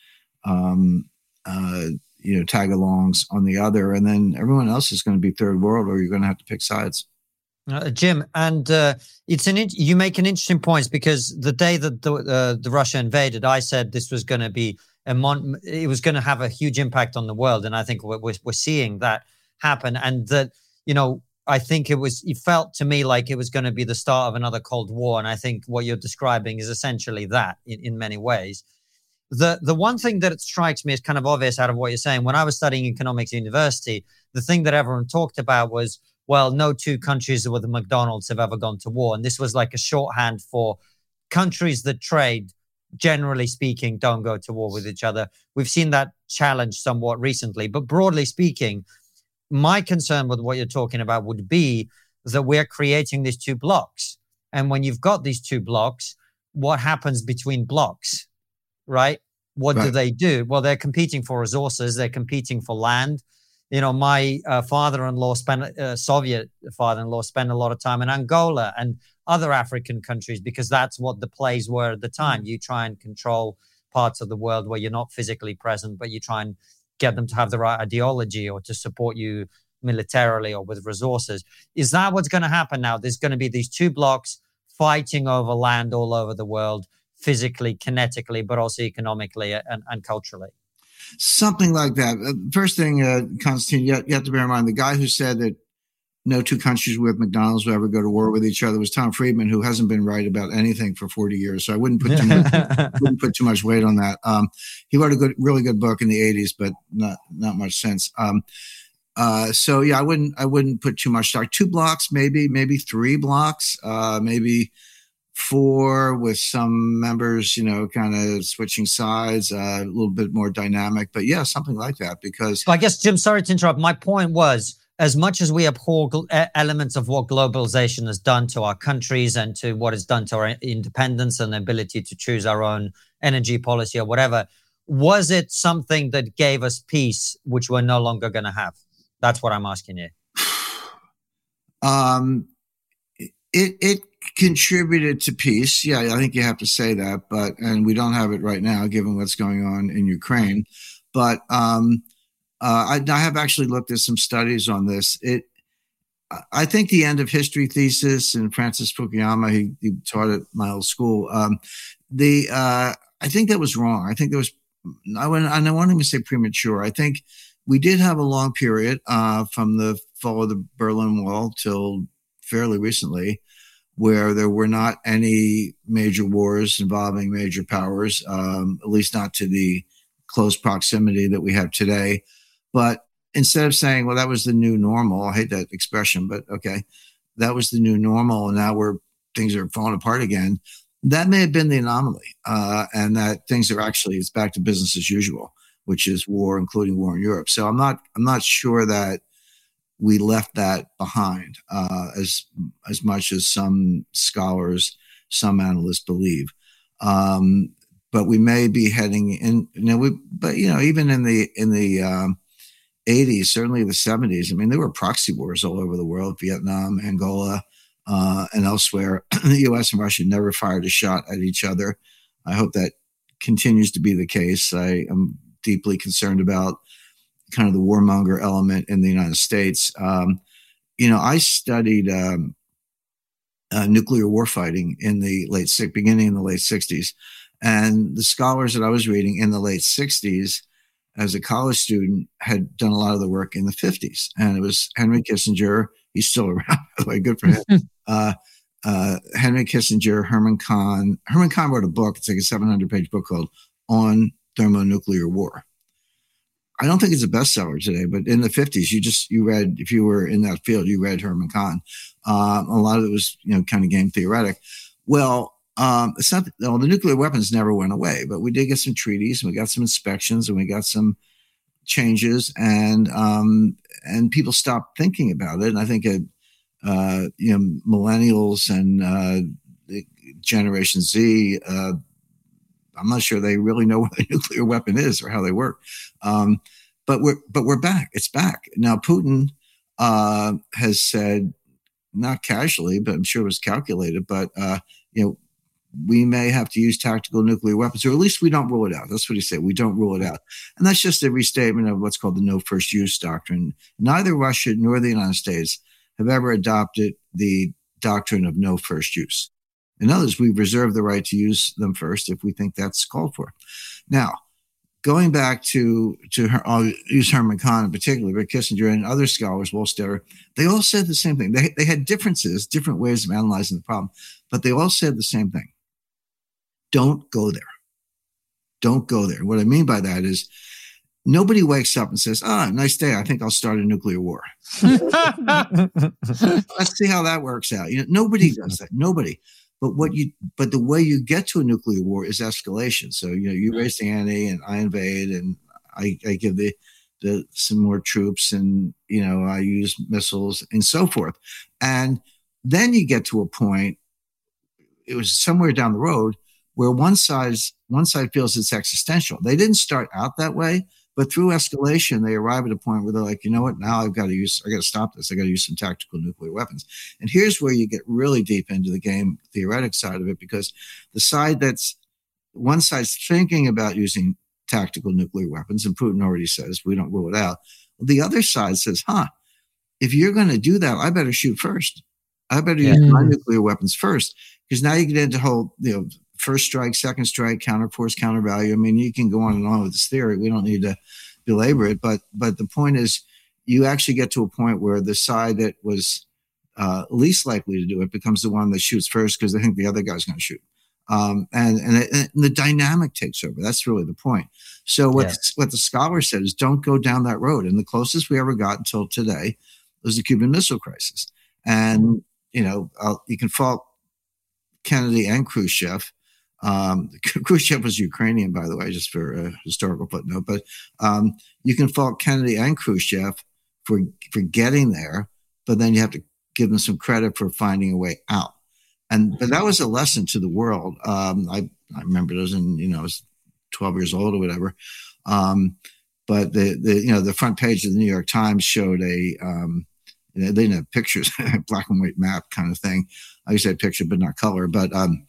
um, uh, you know tag-alongs on the other, and then everyone else is going to be third world, or you're going to have to pick sides. Uh, Jim, and uh, it's an in- you make an interesting point because the day that the, uh, the Russia invaded, I said this was going to be a mon- it was going to have a huge impact on the world, and I think we're, we're, we're seeing that happen. And that you know, I think it was it felt to me like it was going to be the start of another Cold War, and I think what you're describing is essentially that in, in many ways. The the one thing that it strikes me is kind of obvious out of what you're saying, when I was studying economics at university, the thing that everyone talked about was well, no two countries with McDonald's have ever gone to war. And this was like a shorthand for countries that trade, generally speaking, don't go to war with each other. We've seen that challenge somewhat recently. But broadly speaking, my concern with what you're talking about would be that we're creating these two blocks. And when you've got these two blocks, what happens between blocks, right? What right. do they do? Well, they're competing for resources, they're competing for land, you know, my uh, father-in-law spent uh, Soviet father-in-law spent a lot of time in Angola and other African countries because that's what the plays were at the time. You try and control parts of the world where you're not physically present, but you try and get them to have the right ideology or to support you militarily or with resources. Is that what's going to happen now? There's going to be these two blocks fighting over land all over the world, physically, kinetically, but also economically and, and culturally something like that. Uh, first thing, uh, Constantine, you, you have to bear in mind the guy who said that no two countries with McDonald's will ever go to war with each other was Tom Friedman, who hasn't been right about anything for 40 years. So I wouldn't put too much, wouldn't put too much weight on that. Um, he wrote a good, really good book in the 80s, but not not much sense. Um, uh, so yeah, I wouldn't I wouldn't put too much stock. Two blocks, maybe maybe three blocks, uh, maybe four with some members, you know, kind of switching sides, uh, a little bit more dynamic. But yeah, something like that. Because I guess, Jim, sorry to interrupt. My point was as much as we abhor elements of what globalization has done to our countries and to what it's done to our independence and ability to choose our own energy policy or whatever, was it something that gave us peace, which we're no longer going to have? That's what I'm asking you. Um, it it contributed to peace. Yeah, I think you have to say that, but and we don't have it right now, given what's going on in Ukraine. But um, uh, I, I, have actually looked at some studies on this. It, I think the end of history thesis and Francis Fukuyama, he, he taught at my old school. Um, the uh, I think that was wrong. I think there was. I wouldn't, I don't want to say premature. I think we did have a long period uh, from the fall of the Berlin Wall till fairly recently where there were not any major wars involving major powers, um, at least not to the close proximity that we have today. But instead of saying, well, that was the new normal, I hate that expression, but okay, that was the new normal. And now we're things are falling apart again. That may have been the anomaly, uh, and that things are actually it's back to business as usual, which is war, including war in Europe. So I'm not I'm not sure that we left that behind uh, as as much as some scholars, some analysts believe. Um, but we may be heading in. You know, we, but you know, even in the in the um, 80s, certainly the 70s. I mean, there were proxy wars all over the world Vietnam, Angola, uh, and elsewhere. the US and Russia never fired a shot at each other. I hope that continues to be the case. I am deeply concerned about kind of the warmonger element in the United States. Um, you know, I studied um, uh, nuclear warfighting in the late beginning in the late 60s. And the scholars that I was reading in the late 60s as a college student had done a lot of the work in the 50s. And it was Henry Kissinger. He's still around, by the way, good for him. uh, uh, Henry Kissinger, Herman Kahn. Herman Kahn wrote a book. It's like a 700 page book called On Thermonuclear War. I don't think it's a bestseller today, but in the 50s, you just, you read, if you were in that field, you read Herman Kahn. Uh, a lot of it was, you know, kind of game theoretic. Well, um, it's not, well, the nuclear weapons never went away, but we did get some treaties and we got some inspections and we got some changes and, um, and people stopped thinking about it. And I think, it, uh, you know, millennials and, uh, Generation Z, uh, I'm not sure they really know what a nuclear weapon is or how they work. Um, but we're but we're back. It's back now. Putin uh, has said, not casually, but I'm sure it was calculated. But uh, you know, we may have to use tactical nuclear weapons, or at least we don't rule it out. That's what he said. We don't rule it out, and that's just a restatement of what's called the no first use doctrine. Neither Russia nor the United States have ever adopted the doctrine of no first use. In others, we reserve the right to use them first if we think that's called for. Now, going back to to her, I'll use Herman Kahn in particular, but Kissinger and other scholars, Wohlstetter, they all said the same thing. They they had differences, different ways of analyzing the problem, but they all said the same thing. Don't go there. Don't go there. What I mean by that is nobody wakes up and says, "Ah, nice day. I think I'll start a nuclear war." Let's see how that works out. You know, nobody does that. Nobody. But what you, but the way you get to a nuclear war is escalation. So you know, you raise the ante, and I invade, and I, I give the, the some more troops, and you know, I use missiles and so forth, and then you get to a point. It was somewhere down the road where one side one side feels it's existential. They didn't start out that way, but through escalation, they arrive at a point where they're like, you know what? Now I've got to use, I got to stop this. I got to use some tactical nuclear weapons. And here's where you get really deep into the game theoretic side of it, because the side that's one side's thinking about using tactical nuclear weapons, and Putin already says we don't rule it out. The other side says, huh, if you're going to do that, I better shoot first. I better yeah. use my mm. nuclear weapons first, because now you get into whole, you know, first strike, second strike, counterforce, countervalue. I mean, you can go on and on with this theory. We don't need to belabor it, but but the point is, you actually get to a point where the side that was uh, least likely to do it becomes the one that shoots first because they think the other guy's going to shoot. Um, and, and, and, the dynamic takes over. That's really the point. So what, yeah. what the scholar said is don't go down that road. And the closest we ever got until today was the Cuban Missile Crisis. And, you know, I'll, you can fault Kennedy and Khrushchev um, Khrushchev was Ukrainian, by the way, just for a historical footnote. But um, you can fault Kennedy and Khrushchev for for getting there, but then you have to give them some credit for finding a way out. And but that was a lesson to the world. Um, I I remember it was in you know I was twelve years old or whatever. Um, but the the you know the front page of the New York Times showed a um, they didn't have pictures, black and white map kind of thing. I used to have picture, but not color. But um,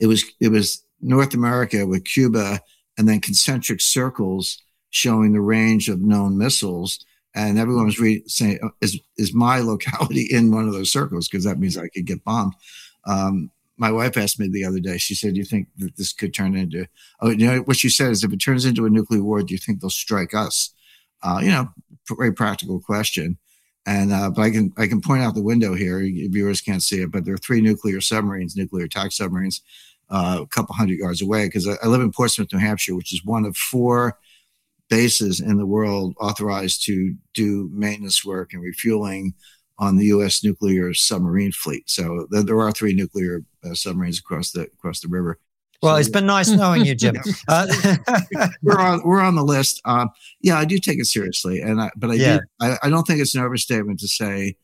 it was it was North America with Cuba and then concentric circles showing the range of known missiles. And everyone was re- saying, oh, "Is is my locality in one of those circles? Because that means I could get bombed." Um, my wife asked me the other day. She said, "Do you think that this could turn into?" Oh, you know what she said is, "If it turns into a nuclear war, do you think they'll strike us?" Uh, you know, very practical question. And uh, but I can I can point out the window here. Viewers can't see it, but there are three nuclear submarines, nuclear attack submarines, uh, a couple hundred yards away. Because I, I, live in Portsmouth, New Hampshire, which is one of four bases in the world authorized to do maintenance work and refueling on the U.S. nuclear submarine fleet. So there, there are three nuclear uh, submarines across the across the river. Well, it's been nice knowing you, Jim. Uh, we're on we're on the list. Um, yeah, I do take it seriously, and I, but I, yeah. do, I, I don't think it's an overstatement to say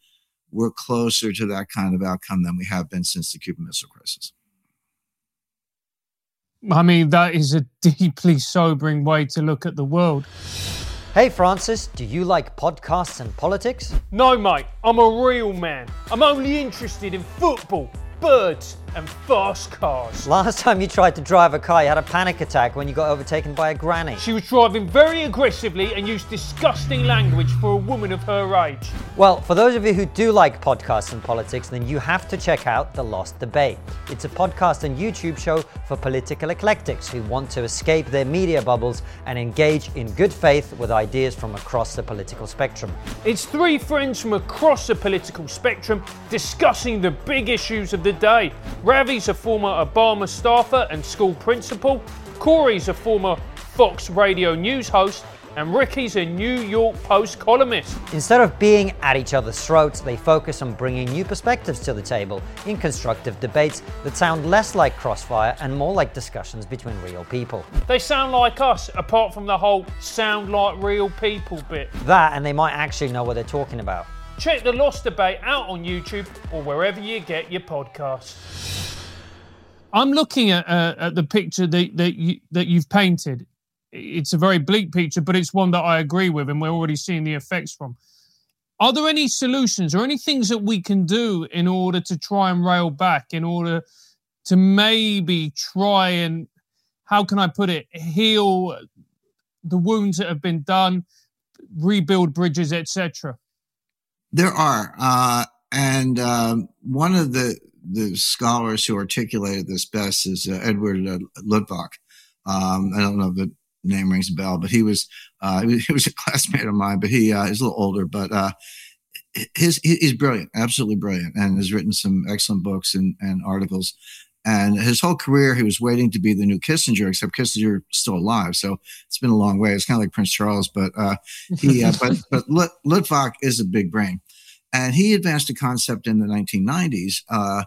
we're closer to that kind of outcome than we have been since the Cuban Missile Crisis. I mean, that is a deeply sobering way to look at the world. Hey Francis, do you like podcasts and politics? No, mate, I'm a real man. I'm only interested in football, birds, and fast cars. Last time you tried to drive a car, you had a panic attack when you got overtaken by a granny. She was driving very aggressively and used disgusting language for a woman of her age. Well, for those of you who do like podcasts and politics, then you have to check out The Lost Debate. It's a podcast and YouTube show for political eclectics who want to escape their media bubbles and engage in good faith with ideas from across the political spectrum. It's three friends from across the political spectrum discussing the big issues of the day. Ravi's a former Obama staffer and school principal, Corey's a former Fox Radio news host, and Ricky's a New York Post columnist. Instead of being at each other's throats, they focus on bringing new perspectives to the table in constructive debates that sound less like crossfire and more like discussions between real people. They sound like us, apart from the whole sound like real people bit. That, and they might actually know what they're talking about. Check the Lost Debate out on YouTube or wherever you get your podcasts. I'm looking at, uh, at the picture that that, you, that you've painted. It's a very bleak picture, but it's one that I agree with, and we're already seeing the effects from. Are there any solutions or any things that we can do in order to try and rail back, in order to maybe try and, how can I put it, heal the wounds that have been done, rebuild bridges, etc.? There are, uh, and um, one of the the scholars who articulated this best is uh, Edward uh. Um, I don't know if the name rings a bell, but he was uh, he was a classmate of mine, but he uh, he's a little older, but uh, his he's brilliant, absolutely brilliant, and has written some excellent books and, and articles. And his whole career, he was waiting to be the new Kissinger, except Kissinger still alive. So it's been a long way. It's kind of like Prince Charles, but uh, he, uh, but but Luttwak is a big brain, and he advanced a concept in the 1990s uh,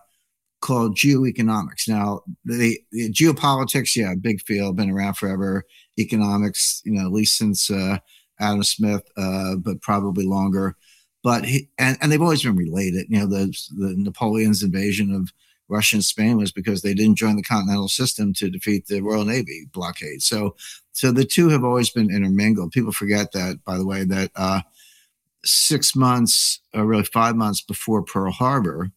called geoeconomics. Now, the, the, geopolitics, yeah, big field, been around forever. Economics, you know, at least since uh, Adam Smith, uh, but probably longer. But he, and, and they've always been related. You know, the, the Napoleon's invasion of Russia and Spain was because they didn't join the continental system to defeat the Royal Navy blockade. So, so the two have always been intermingled. People forget that, by the way, that uh, six months, or really five months before Pearl Harbor,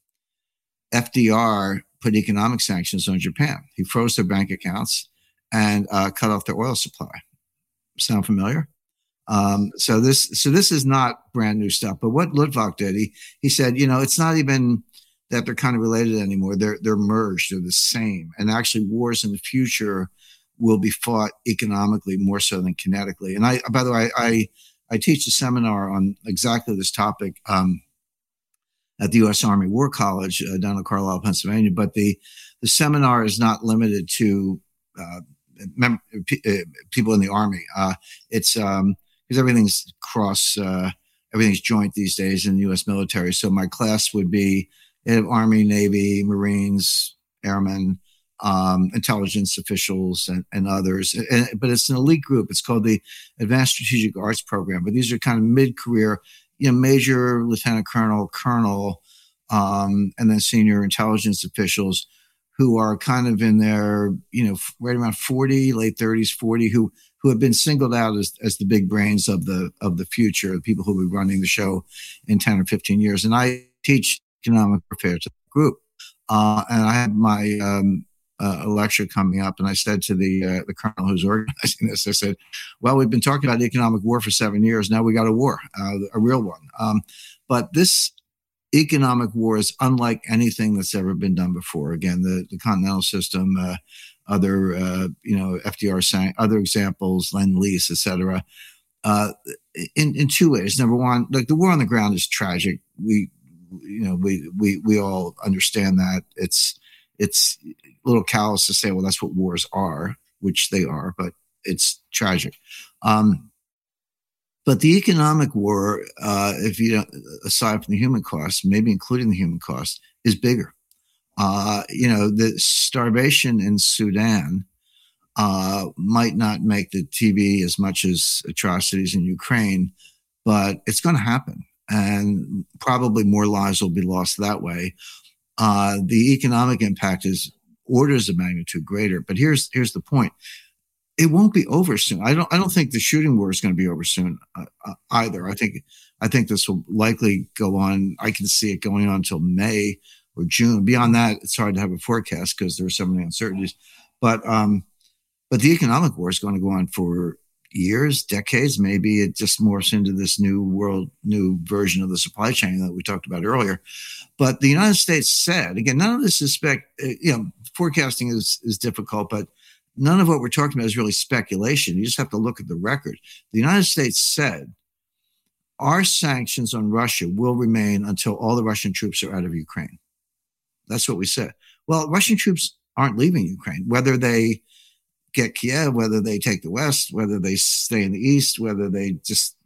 FDR put economic sanctions on Japan. He froze their bank accounts and uh, cut off their oil supply. Sound familiar? Um, so this, so this is not brand new stuff. But what Luttwak did, he he said, you know, it's not even that they're kind of related anymore. They're they're merged. They're the same. And actually, wars in the future will be fought economically more so than kinetically. And I, by the way, I I teach a seminar on exactly this topic um, at the U.S. Army War College uh, down in Carlisle, Pennsylvania. But the the seminar is not limited to uh, mem- p- uh, people in the Army. Uh, it's because um, everything's cross, uh, everything's joint these days in the U.S. military. So my class would be Army, Navy, Marines, Airmen, um, intelligence officials and, and others. And, but it's an elite group. It's called the Advanced Strategic Arts Program. But these are kind of mid-career, you know, major lieutenant colonel, colonel, um, and then senior intelligence officials who are kind of in their, you know, right around 40, late 30s, 40, who who have been singled out as, as the big brains of the of the future, the people who will be running the show in 10 or 15 years. And I teach economic the group. Uh, and I had my um, uh, lecture coming up, and I said to the uh, the colonel who's organizing this, I said, "Well, we've been talking about economic war for seven years. Now we got a war, uh, a real one. Um, but this economic war is unlike anything that's ever been done before. Again, the the continental system, uh, other uh, you know FDR saying other examples, lend lease, etc." Uh, in in two ways. Number one, like the war on the ground is tragic. We you know we we we all understand that it's it's a little callous to say, well, that's what wars are, which they are, but it's tragic. Um, but the economic war, uh, if you aside from the human cost, maybe including the human cost, is bigger. Uh, you know, the starvation in Sudan uh, might not make the TV as much as atrocities in Ukraine, but it's going to happen, and probably more lives will be lost that way uh, the economic impact is orders of magnitude greater. But here's here's the point: it won't be over soon. I don't. I don't think the shooting war is going to be over soon uh, uh, either. I think. I think this will likely go on. I can see it going on until May or June. Beyond that, it's hard to have a forecast because there are so many uncertainties. But um, but the economic war is going to go on for years, decades. Maybe it just morphs into this new world, new version of the supply chain that we talked about earlier. But the United States said again, none of this is spec. Uh, you know, forecasting is is difficult, but none of what we're talking about is really speculation. You just have to look at the record. The United States said our sanctions on Russia will remain until all the Russian troops are out of Ukraine. That's what we said. Well, Russian troops aren't leaving Ukraine, whether they get Kiev, whether they take the West, whether they stay in the East, whether they just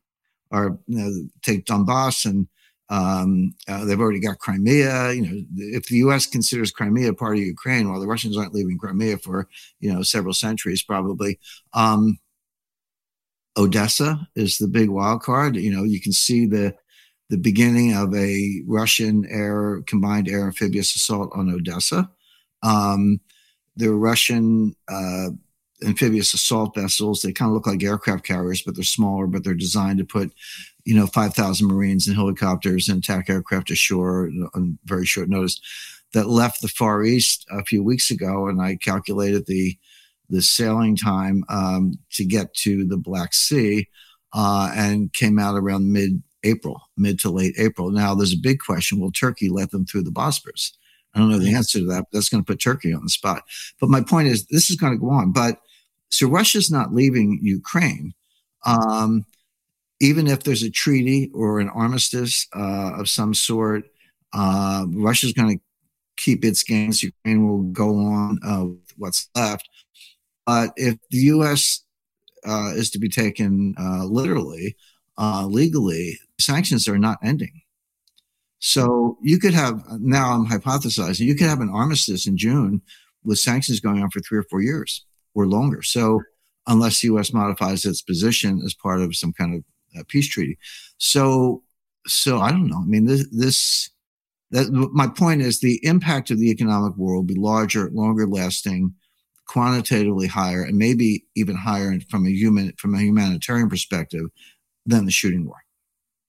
are you know, take Donbass and um, uh, they've already got Crimea. You know, if the U.S. considers Crimea part of Ukraine, while well, the Russians aren't leaving Crimea for you know several centuries, probably. Um, Odessa is the big wild card. You know, you can see the the beginning of a Russian air combined air amphibious assault on Odessa. Um, the Russian uh, amphibious assault vessels. They kind of look like aircraft carriers, but they're smaller, but they're designed to put, you know, 5,000 Marines and helicopters and attack aircraft ashore on very short notice that left the Far East a few weeks ago. And I calculated the, the sailing time um, to get to the Black Sea uh, and came out around mid April, mid to late April. Now, there's a big question will Turkey let them through the Bosporus? I don't know the answer to that, but that's going to put Turkey on the spot. But my point is, this is going to go on. But so Russia's not leaving Ukraine. Um, even if there's a treaty or an armistice uh, of some sort, uh, Russia's going to keep its gains. Ukraine will go on uh, with what's left. But if the U.S. Uh, is to be taken uh, literally, uh, legally, sanctions are not ending. So you could have, now I'm hypothesizing, you could have an armistice in June with sanctions going on for three or four years or longer. So unless the U.S. modifies its position as part of some kind of uh, peace treaty. So, so I don't know. I mean, this, this, that my point is the impact of the economic war will be larger, longer lasting, quantitatively higher, and maybe even higher from a human, from a humanitarian perspective than the shooting war.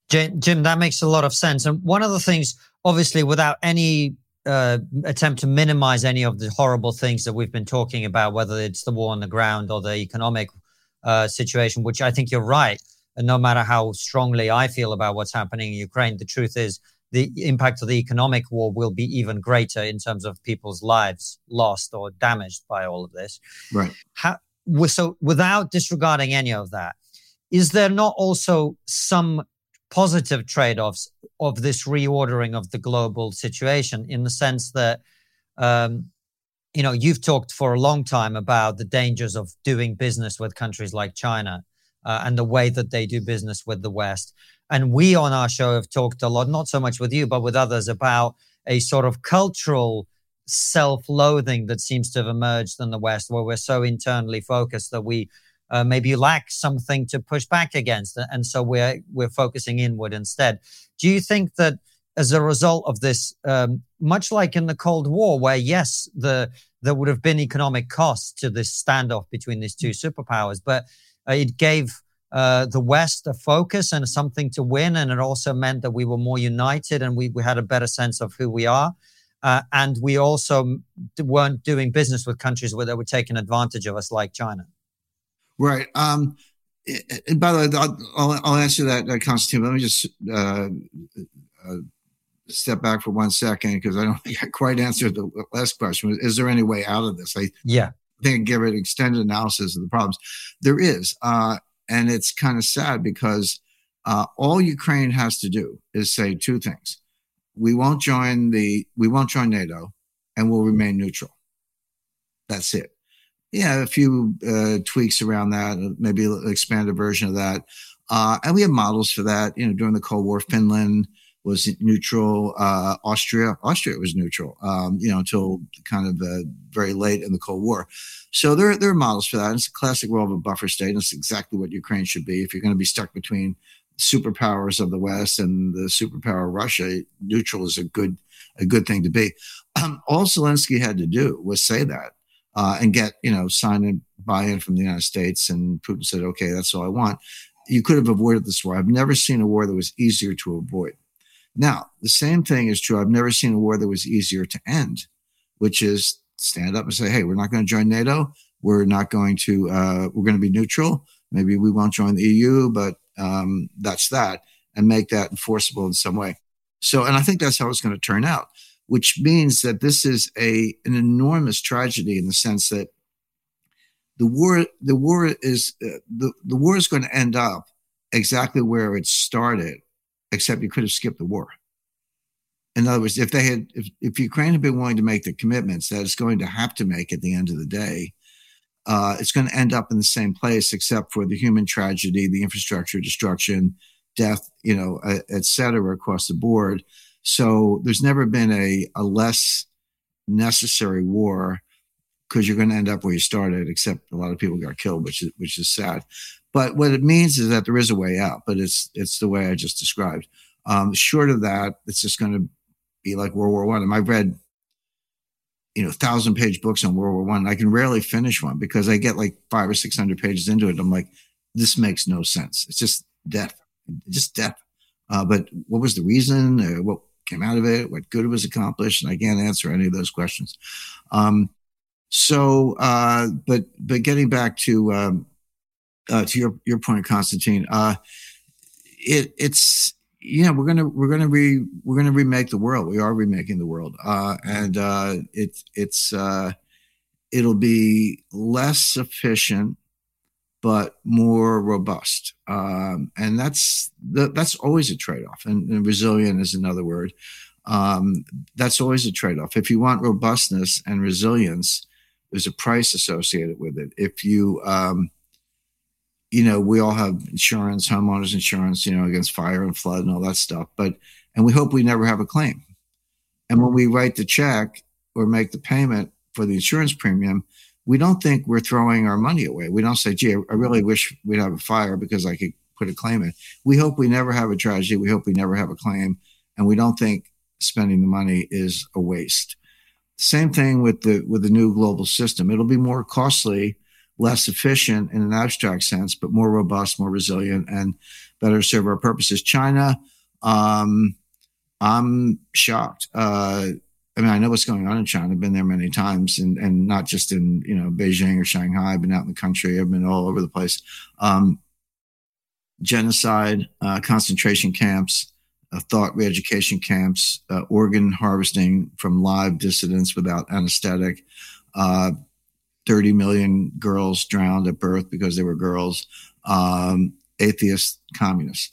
Jim, that makes a lot of sense. And one of the things, obviously, without any uh, attempt to minimize any of the horrible things that we've been talking about, whether it's the war on the ground or the economic uh, situation, which I think you're right. And no matter how strongly I feel about what's happening in Ukraine, the truth is the impact of the economic war will be even greater in terms of people's lives lost or damaged by all of this. Right. How, so, without disregarding any of that, is there not also some positive trade offs of this reordering of the global situation in the sense that, um, you know, you've talked for a long time about the dangers of doing business with countries like China uh, and the way that they do business with the West. And we on our show have talked a lot, not so much with you, but with others, about a sort of cultural self loathing that seems to have emerged in the West, where we're so internally focused that we uh, maybe you lack something to push back against, and so we're we're focusing inward instead. Do you think that as a result of this, um, much like in the Cold War, where yes, the there would have been economic costs to this standoff between these two superpowers, but uh, it gave uh, the West a focus and something to win, and it also meant that we were more united and we, we had a better sense of who we are. Uh, and we also weren't doing business with countries where they were taking advantage of us, like China. Right. Um, and by the way, I'll, I'll answer that, uh, Constantine. Let me just uh, uh, step back for one second because I don't think I quite answered the last question. Is there any way out of this? I yeah. think I give it extended analysis of the problems. There is, uh, and it's kind of sad because uh, all Ukraine has to do is say two things: we won't join the, we won't join NATO, and we'll remain neutral. That's it yeah, a few uh, tweaks around that, uh, maybe an expanded version of that. Uh, and we have models for that. You know, during the Cold War, Finland was neutral. Uh, Austria, Austria was neutral. Um, you know, until kind of uh, very late in the Cold War. So there, there are models for that. It's a classic role of a buffer state. And it's exactly what Ukraine should be. If you're going to be stuck between superpowers of the West and the superpower Russia, neutral is a good, a good thing to be. Um, all Zelensky had to do was say that uh, and get you know sign a buy-in from the United States, and Putin said, "Okay, that's all I want." You could have avoided this war. I've never seen a war that was easier to avoid. Now, the same thing is true. I've never seen a war that was easier to end, which is stand up and say, "Hey, we're not going to join NATO. We're not going to. Uh, we're going to be neutral. Maybe we won't join the EU, but um, that's that, and make that enforceable in some way." So, and I think that's how it's going to turn out, which means that this is a an enormous tragedy in the sense that the war the war is uh, the the war is going to end up exactly where it started, except you could have skipped the war. In other words, if they had, if, if Ukraine had been willing to make the commitments that it's going to have to make at the end of the day, uh, it's going to end up in the same place, except for the human tragedy, the infrastructure destruction, death, you know, et cetera, across the board. So there's never been a, a less necessary war because you're going to end up where you started, except a lot of people got killed, which is which is sad. But what it means is that there is a way out, but it's it's the way I just described. Um, short of that, it's just going to be like World War One. And I've read, you know, thousand page books on World War One. I. Can rarely finish one because I get like five or six hundred pages into it. I'm like, this makes no sense. It's just death, just death. Uh, but what was the reason? Uh, what came out of it? What good was accomplished? And I can't answer any of those questions. Um, so, uh, but but getting back to um, uh, to your your point, Constantine, uh, it it's you know we're gonna we're gonna re we're gonna remake the world. We are remaking the world, uh, and uh, it, it's uh, it'll be less efficient but more robust. Um, and that's the, that's always a trade off. And, and, resilient is another word. Um, that's always a trade off. If you want robustness and resilience, there's a price associated with it. If you um, you know, we all have insurance, homeowners insurance, you know, against fire and flood and all that stuff. But, and we hope we never have a claim. And when we write the check or make the payment for the insurance premium, we don't think we're throwing our money away. We don't say, gee, I really wish we'd have a fire because I could put a claim in. We hope we never have a tragedy. We hope we never have a claim. And we don't think spending the money is a waste. Same thing with the with the new global system. It'll be more costly less efficient in an abstract sense, but more robust, more resilient, and better serve our purposes. China, um, I'm shocked. Uh, I mean, I know what's going on in China. I've been there many times, and and not just in you know Beijing or Shanghai. I've been out in the country. I've been all over the place. Um, genocide, uh, concentration camps, uh, thought re-education camps, uh, organ harvesting from live dissidents without anesthetic, uh, 30 million girls drowned at birth because they were girls, um, atheist communists.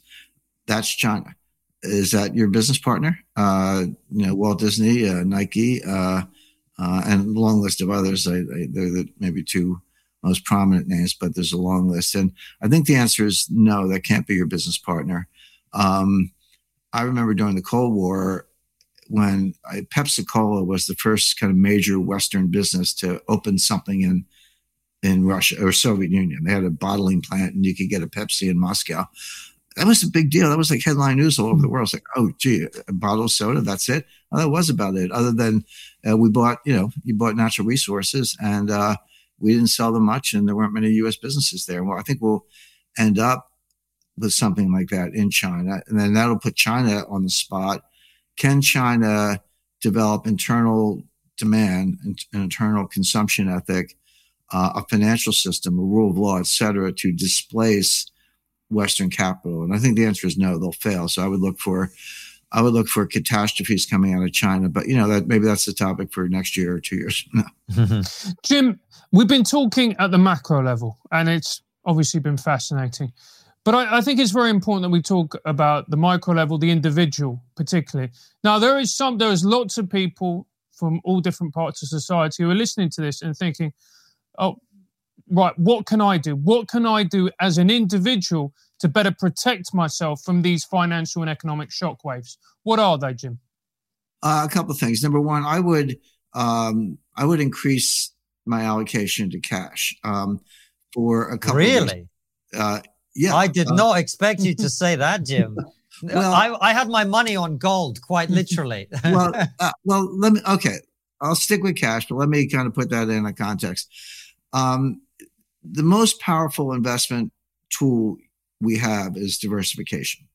That's China. Is that your business partner? Uh, you know, Walt Disney, uh, Nike, uh, uh and a long list of others. I, I, they're the maybe two most prominent names, but there's a long list. And I think the answer is no, that can't be your business partner. Um, I remember during the Cold War, when I, Pepsi Cola was the first kind of major Western business to open something in in Russia or Soviet Union. They had a bottling plant, and you could get a Pepsi in Moscow. That was a big deal. That was like headline news all over the world. It's like, oh, gee, a bottle of soda. That's it. Well, that was about it. Other than uh, we bought, you know, you bought natural resources, and uh, we didn't sell them much, and there weren't many U.S. businesses there. Well, I think we'll end up with something like that in China, and then that'll put China on the spot can China develop internal demand, an internal consumption ethic, uh, a financial system, a rule of law, et cetera, to displace Western capital? And I think the answer is no, they'll fail. So I would look for, I would look for catastrophes coming out of China. But you know that maybe that's the topic for next year or two years. Jim, we've been talking at the macro level, and it's obviously been fascinating. But I, I, think it's very important that we talk about the micro level, the individual, particularly. Now, there is some, there is lots of people from all different parts of society who are listening to this and thinking, "Oh, right, what can I do? What can I do as an individual to better protect myself from these financial and economic shockwaves?" What are they, Jim? Uh, a couple of things. Number one, I would um, I would increase my allocation to cash um, for a couple. Really? Of, uh, yeah. I did uh, not expect you to say that, Jim. well, I, I had my money on gold, quite literally. well, uh, well, let me. Okay, I'll stick with cash, but let me kind of put that in a context. Um, the most powerful investment tool we have is diversification.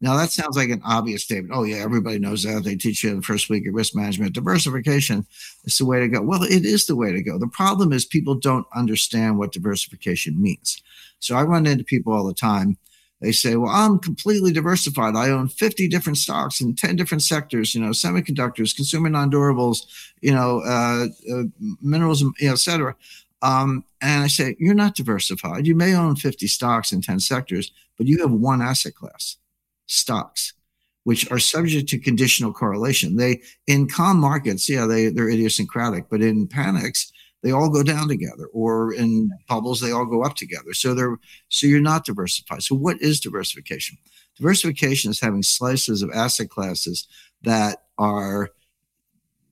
Now that sounds like an obvious statement. Oh yeah, everybody knows that. They teach you in the first week of risk management. Diversification is the way to go. Well, it is the way to go. The problem is people don't understand what diversification means. So I run into people all the time. They say, "Well, I'm completely diversified. I own 50 different stocks in 10 different sectors. You know, semiconductors, consumer non-durables, you know, uh, uh, minerals, you know, et cetera." Um, and I say, "You're not diversified. You may own 50 stocks in 10 sectors, but you have one asset class." stocks, which are subject to conditional correlation. They in calm markets, yeah, they they're idiosyncratic, but in panics, they all go down together, or in bubbles, they all go up together. So they're so you're not diversified. So what is diversification? Diversification is having slices of asset classes that are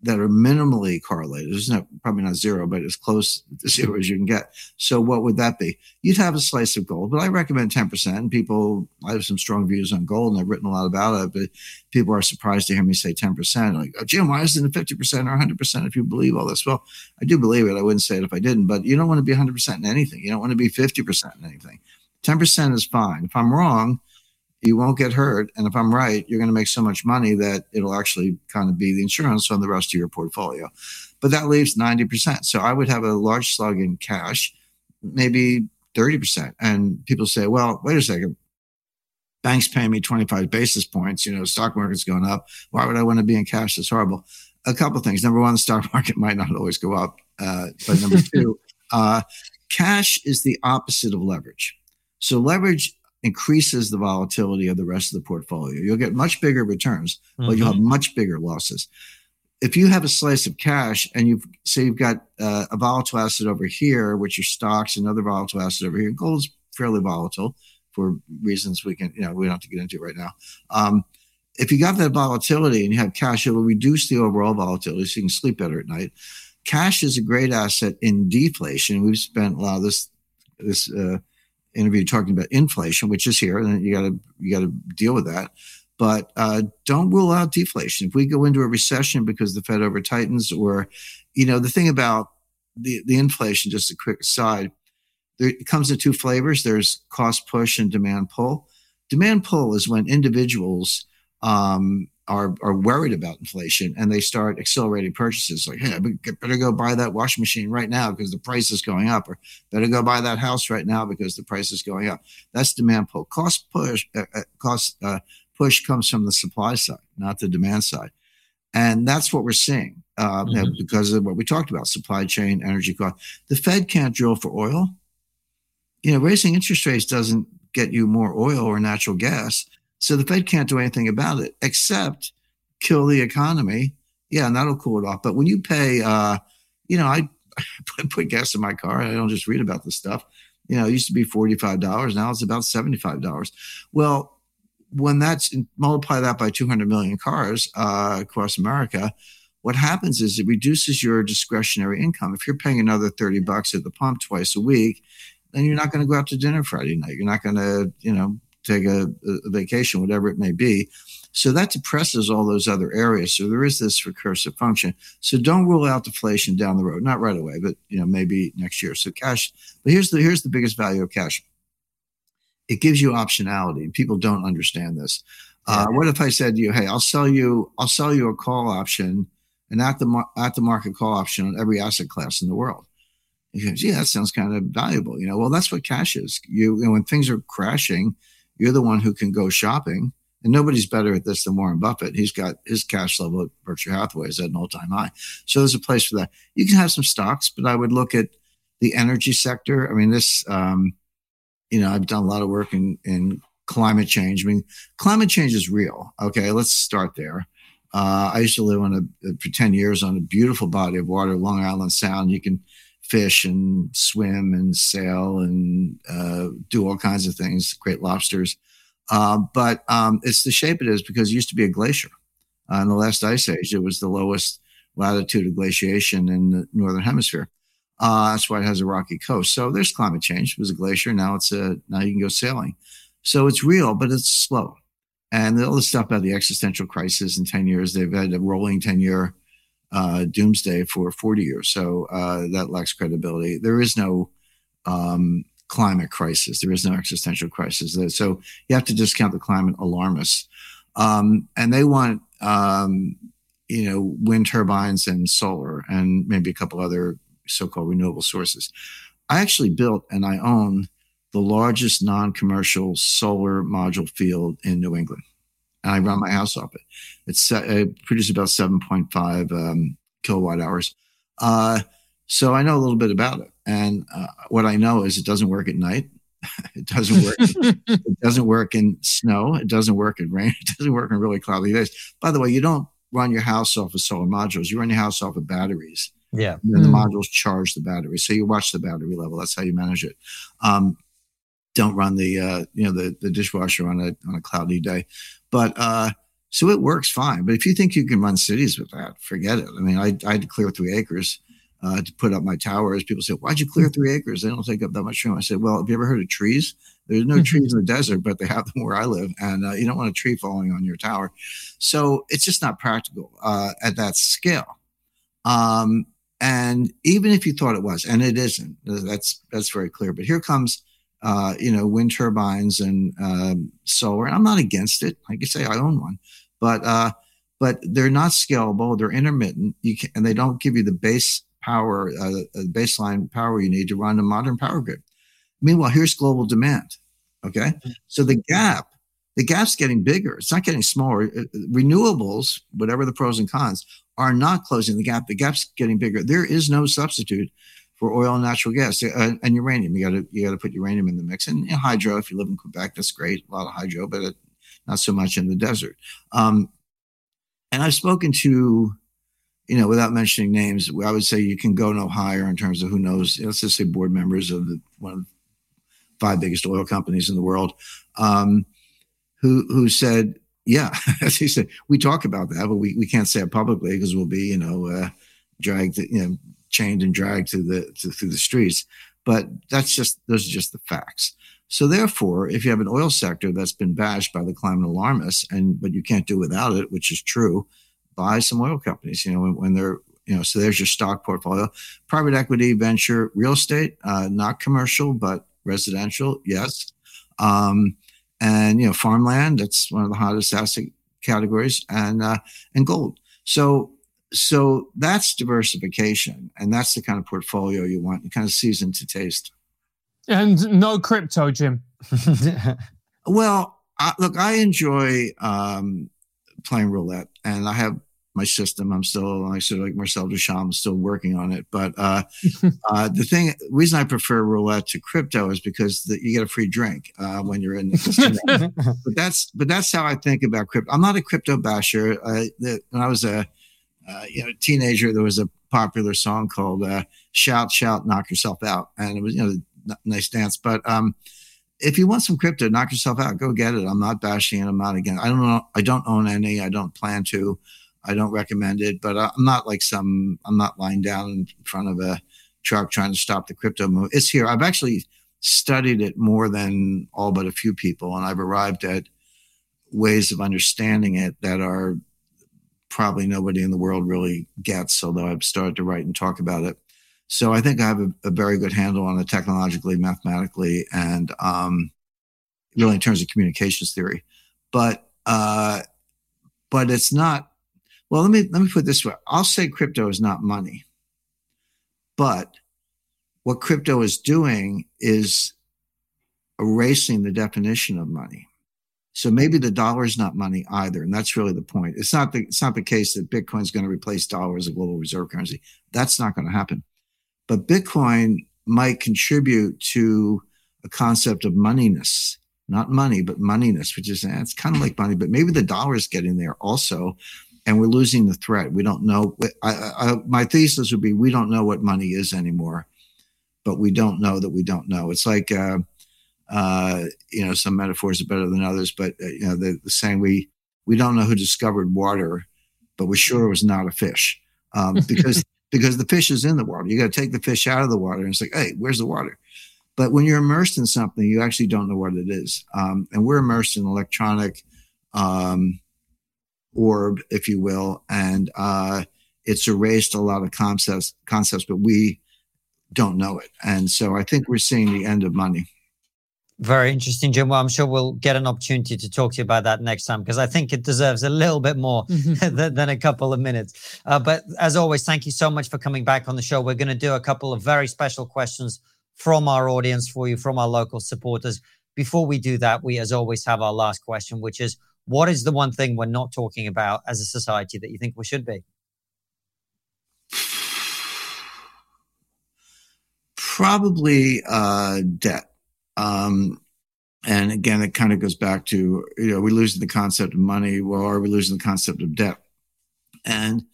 that are minimally correlated. It's not probably not zero, but as close to zero as you can get. So what would that be? You'd have a slice of gold, but I recommend 10%. And people, I have some strong views on gold and I've written a lot about it, but people are surprised to hear me say 10%. Like, oh, Jim, why isn't it 50% or 100% if you believe all this? Well, I do believe it. I wouldn't say it if I didn't, but you don't want to be 100% in anything. You don't want to be 50% in anything. 10% is fine. If I'm wrong, you won't get hurt. And if I'm right, you're going to make so much money that it'll actually kind of be the insurance on the rest of your portfolio. But that leaves 90%. So I would have a large slug in cash, maybe 30%. And people say, well, wait a second. Banks pay me 25 basis points. You know, stock market's going up. Why would I want to be in cash? It's horrible. A couple things. Number one, the stock market might not always go up. Uh, but number two, uh, cash is the opposite of leverage. So leverage increases the volatility of the rest of the portfolio. You'll get much bigger returns, but mm-hmm. you'll have much bigger losses. If you have a slice of cash and you've say you've got uh, a volatile asset over here, which are stocks, and other volatile asset over here, gold's fairly volatile for reasons we can, you know, we don't have to get into right now. Um, if you got that volatility and you have cash, it will reduce the overall volatility so you can sleep better at night. Cash is a great asset in deflation. We've spent a lot of this this uh, interview talking about inflation, which is here, and you got to you got to deal with that. But uh, don't rule out deflation. If we go into a recession because the Fed over tightens, or you know, the thing about the the inflation, just a quick aside, there, it comes in two flavors. There's cost push and demand pull. Demand pull is when individuals um, are are worried about inflation and they start accelerating purchases like hey I better go buy that washing machine right now because the price is going up or better go buy that house right now because the price is going up. That's demand pull. Cost push uh, uh, cost uh, push comes from the supply side not the demand side. And that's what we're seeing uh, mm-hmm. mm-hmm. because of what we talked about supply chain energy cost. The fed can't drill for oil. You know raising interest rates doesn't get you more oil or natural gas so the Fed can't do anything about it except kill the economy. Yeah, and that'll cool it off. But when you pay, uh, you know, I put gas in my car. I don't just read about this stuff. You know, it used to be $45. Now it's about $75. Well, when that's multiply that by 200 million cars uh, across America, what happens is it reduces your discretionary income. If you're paying another 30 bucks at the pump twice a week, then you're not going to go out to dinner Friday night. You're not going to, you know, take a, a vacation, whatever it may be. So that depresses all those other areas. So there is this recursive function. So don't rule out deflation down the road, not right away, but you know maybe next year. So cash. But here's the here's the biggest value of cash. It gives you optionality, and people don't understand this. Uh, what if I said to you, "Hey, I'll sell you I'll sell you a call option, an at the at the market call option on every asset class in the world." You go, "Gee, that sounds kind of valuable." You know, well, that's what cash is. You, you know, when things are crashing you're the one who can go shopping. And nobody's better at this than Warren Buffett. He's got his cash level at Berkshire Hathaway is at an all time high. So there's a place for that. You can have some stocks, but I would look at the energy sector. I mean, this, um, you know, I've done a lot of work in, in climate change. I mean, climate change is real. Okay, let's start there. Uh, I used to live on a for ten years on a beautiful body of water, Long Island Sound. You can fish and swim and sail and uh, do all kinds of things, great lobsters. Uh, but um, it's the shape it is because it used to be a glacier. Uh, in the last ice age, it was the lowest latitude of glaciation in the northern hemisphere. Uh, that's why it has a rocky coast. So there's climate change. It was a glacier. Now it's a now you can go sailing. So it's real, but it's slow. And all the stuff about the existential crisis in 10 years, they've had a rolling 10 year uh, doomsday for 40 years. So uh, that lacks credibility. There is no um, climate crisis. There is no existential crisis. So you have to discount the climate alarmists. Um, and they want, um, you know, wind turbines and solar and maybe a couple other so-called renewable sources. I actually built and I own the largest non-commercial solar module field in New England. And I run my house off it. It's uh, it produces about 7.5 um, kilowatt hours. Uh, so I know a little bit about it. And uh, what I know is it doesn't work at night. it doesn't work. it doesn't work in snow. It doesn't work in rain. It doesn't work in really cloudy days. By the way, you don't run your house off of solar modules. You run your house off of batteries. Yeah. And mm. the modules charge the battery. So you watch the battery level. That's how you manage it. Um, don't run the uh, you know the the dishwasher on a on a cloudy day. But uh, so it works fine. But if you think you can run cities with that, forget it. I mean, I, I had to clear three acres uh, to put up my towers. People say, "Why'd you clear hmm. three acres? They don't take up that much room." I said, "Well, have you ever heard of trees? There's no hmm. trees in the desert, but they have them where I live, and uh, you don't want a tree falling on your tower. So it's just not practical uh, at that scale. Um, and even if you thought it was, and it isn't, that's that's very clear. But here comes." Uh, you know, wind turbines and um, solar. And I'm not against it. Like I say, I own one, but uh, but they're not scalable. They're intermittent. You can, and they don't give you the base power, uh, the baseline power you need to run a modern power grid. Meanwhile, here's global demand. Okay. Mm-hmm. So the gap, the gap's getting bigger. It's not getting smaller. Uh, renewables, whatever the pros and cons, are not closing the gap. The gap's getting bigger. There is no substitute for oil and natural gas uh, and uranium. You got to you got to put uranium in the mix and know, hydro. If you live in Quebec, that's great. A lot of hydro, but it, not so much in the desert. Um, and I've spoken to you know, without mentioning names, I would say you can go no higher in terms of who knows. Let's just say board members of the, one of the five biggest oil companies in the world, um, who who said, yeah, as he said, we talk about that, but we, we can't say it publicly because we'll be, you know, uh, dragged, you know, chained and dragged through the to, through the streets. But that's just those are just the facts. So therefore, if you have an oil sector that's been bashed by the climate alarmists, and but you can't do without it, which is true, buy some oil companies, you know, when, when they're, you know, so there's your stock portfolio. Private equity, venture, real estate, uh, not commercial, but residential, yes. Um, and, you know, farmland, that's one of the hottest asset categories, and, uh, and gold. So, so that's diversification, and that's the kind of portfolio you want, the kind of season to taste. And no crypto, Jim. well, I, look, I enjoy um, playing roulette, and I have my system. I'm still, like I said, like Marcel Duchamp, I'm still working on it. But uh, uh, the thing, reason I prefer roulette to crypto is because the, you get a free drink uh, when you're in. The but that's but that's how I think about crypto. I'm not a crypto basher. The, when I was a uh, you know teenager, there was a popular song called uh, "Shout Shout Knock Yourself Out," and it was you know nice dance. But um, if you want some crypto, knock yourself out. Go get it. I'm not bashing it. I'm not again. I don't know. I don't own any. I don't plan to. I don't recommend it, but I'm not like some, I'm not lying down in front of a truck trying to stop the crypto move. It's here. I've actually studied it more than all but a few people, and I've arrived at ways of understanding it that are probably nobody in the world really gets, although I've started to write and talk about it. So I think I have a, a very good handle on it technologically, mathematically, and um, really in terms of communications theory. But uh, but it's not well, let me let me put this way. I'll say crypto is not money. But what crypto is doing is erasing the definition of money. So maybe the dollar is not money either, and that's really the point. It's not the it's not the case that Bitcoin is going to replace dollar as a global reserve currency. That's not going to happen. But Bitcoin might contribute to a concept of moneyness, not money, but moneyness, which is it's kind of like money, but maybe the dollar is getting there also and we're losing the threat. We don't know. I, I, my thesis would be we don't know what money is anymore, but we don't know that we don't know. It's like, uh, uh, you know, some metaphors are better than others, but uh, you know, the, the, saying we we don't know who discovered water, but we're sure it was not a fish um, because because the fish is in the water. You got to take the fish out of the water, and it's like, hey, where's the water? But when you're immersed in something, you actually don't know what it is. Um, and we're immersed in electronic. Um, orb, if you will, and uh, it's erased a lot of concepts. Concepts, but we don't know it. And so I think we're seeing the end of money. Very interesting, Jim. Well, I'm sure we'll get an opportunity to talk to you about that next time because I think it deserves a little bit more mm-hmm. than, than, a couple of minutes. Uh, but as always, thank you so much for coming back on the show. We're going to do a couple of very special questions from our audience for you, from our local supporters. Before we do that, we, as always, have our last question, which is what is the one thing we're not talking about as a society that you think we should be? Probably uh, debt. Um, and again, it kind of goes back to, you know, we losing the concept of money. Well, are we losing the concept of debt? And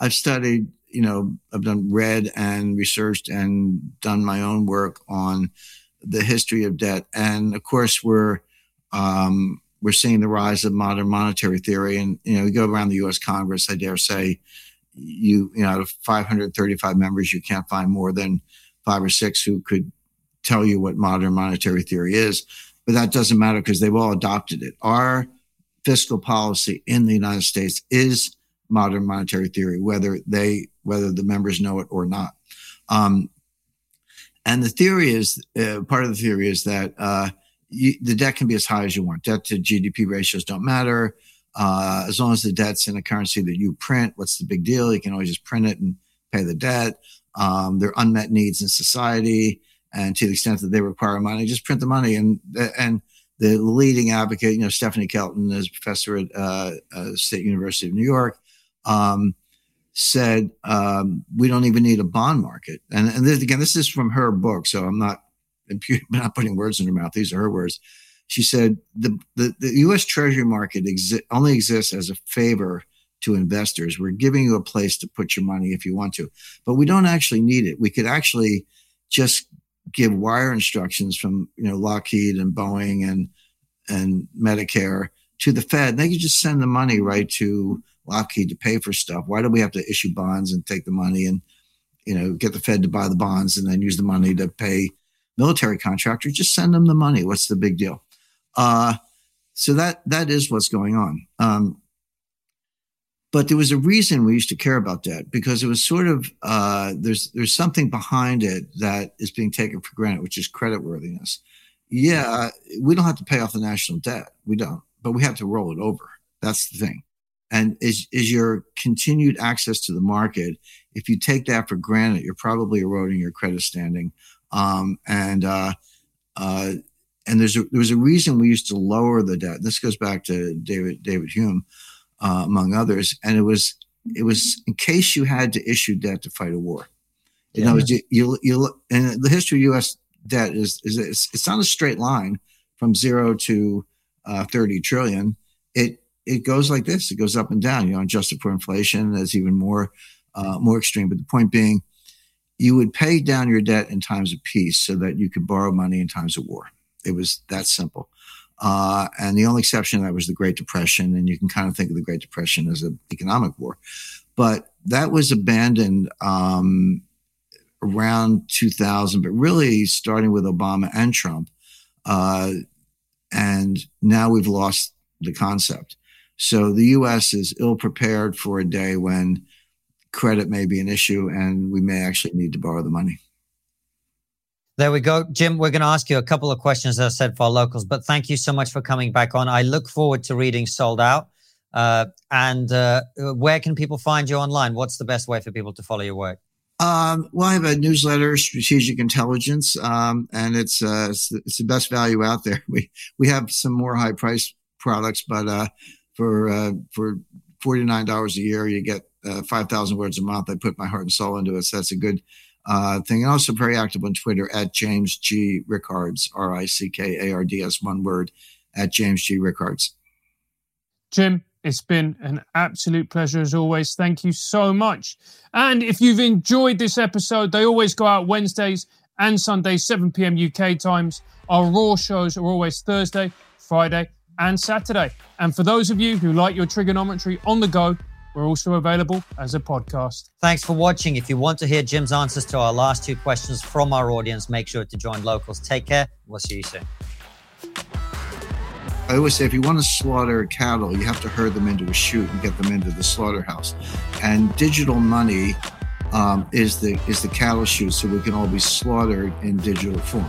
I've studied, you know, I've done read and researched and done my own work on the history of debt. And of course, we're, um, we're seeing the rise of modern monetary theory. And, you know, we go around the US Congress, I dare say, you, you know, out of 535 members, you can't find more than five or six who could tell you what modern monetary theory is, but that doesn't matter because they've all adopted it. Our fiscal policy in the United States is modern monetary theory, whether they whether the members know it or not. Um, and the theory is uh, part of the theory is that uh, you, the debt can be as high as you want. Debt to GDP ratios don't matter uh, as long as the debt's in a currency that you print. What's the big deal? You can always just print it and pay the debt. Um, there are unmet needs in society and to the extent that they require money, just print the money. And and the leading advocate, you know, Stephanie Kelton, is professor at uh, uh, State University of New York, um, said um, we don't even need a bond market. And and this, again, this is from her book, so I'm not not putting words in her mouth. These are her words. She said the the, the U.S. Treasury market exi- only exists as a favor to investors. We're giving you a place to put your money if you want to, but we don't actually need it. We could actually just give wire instructions from you know Lockheed and Boeing and and Medicare to the Fed. They could just send the money right to Lockheed to pay for stuff. Why do we have to issue bonds and take the money and you know get the Fed to buy the bonds and then use the money to pay military contractors? Just send them the money. What's the big deal? Uh, so that that is what's going on. Um, but there was a reason we used to care about debt because it was sort of uh, there's there's something behind it that is being taken for granted, which is creditworthiness. Yeah, we don't have to pay off the national debt, we don't, but we have to roll it over. That's the thing. And is is your continued access to the market? If you take that for granted, you're probably eroding your credit standing. Um, and uh, uh, and there's a, there was a reason we used to lower the debt. This goes back to David David Hume uh, among others. And it was it was in case you had to issue debt to fight a war. You yeah. know, you, you, you and the history of U.S. debt is is it's, it's not a straight line from zero to uh, 30 trillion. It it goes like this. It goes up and down. You know, adjusted for inflation, that's even more uh, more extreme. But the point being, you would pay down your debt in times of peace so that you could borrow money in times of war. It was that simple. Uh, and the only exception that was the Great Depression. And you can kind of think of the Great Depression as an economic war. But that was abandoned um, around 2000, but really starting with Obama and Trump. Uh, and now we've lost the concept. So the US is ill prepared for a day when credit may be an issue and we may actually need to borrow the money. There we go. Jim, we're going to ask you a couple of questions, as I said, for our locals, but thank you so much for coming back on. I look forward to reading Sold Out. Uh, and uh, where can people find you online? What's the best way for people to follow your work? Um, well, I have a newsletter, Strategic Intelligence, um, and it's, uh, it's, it's the best value out there. We we have some more high price products, but uh, for uh, for forty nine dollars a year, you get uh, five thousand words a month. I put my heart and soul into it, so that's a good uh, thing. And also very active on Twitter at James G. Rickards, R I C K A R D S, one word, at James G. Rickards. Jim, it's been an absolute pleasure as always. Thank you so much. And if you've enjoyed this episode, they always go out Wednesdays and Sundays, 7 p.m. UK times. Our Raw shows are always Thursday, Friday, and Saturday. And for those of you who like your TRIGGERnometry on the go, we're also available as a podcast. Thanks for watching. If you want to hear Jim's answers to our last two questions from our audience, make sure to join Locals. Take care. We'll see you soon. I always say if you want to slaughter cattle, you have to herd them into a chute and get them into the slaughterhouse. And digital money um, is the is the cattle chute, so we can all be slaughtered in digital form.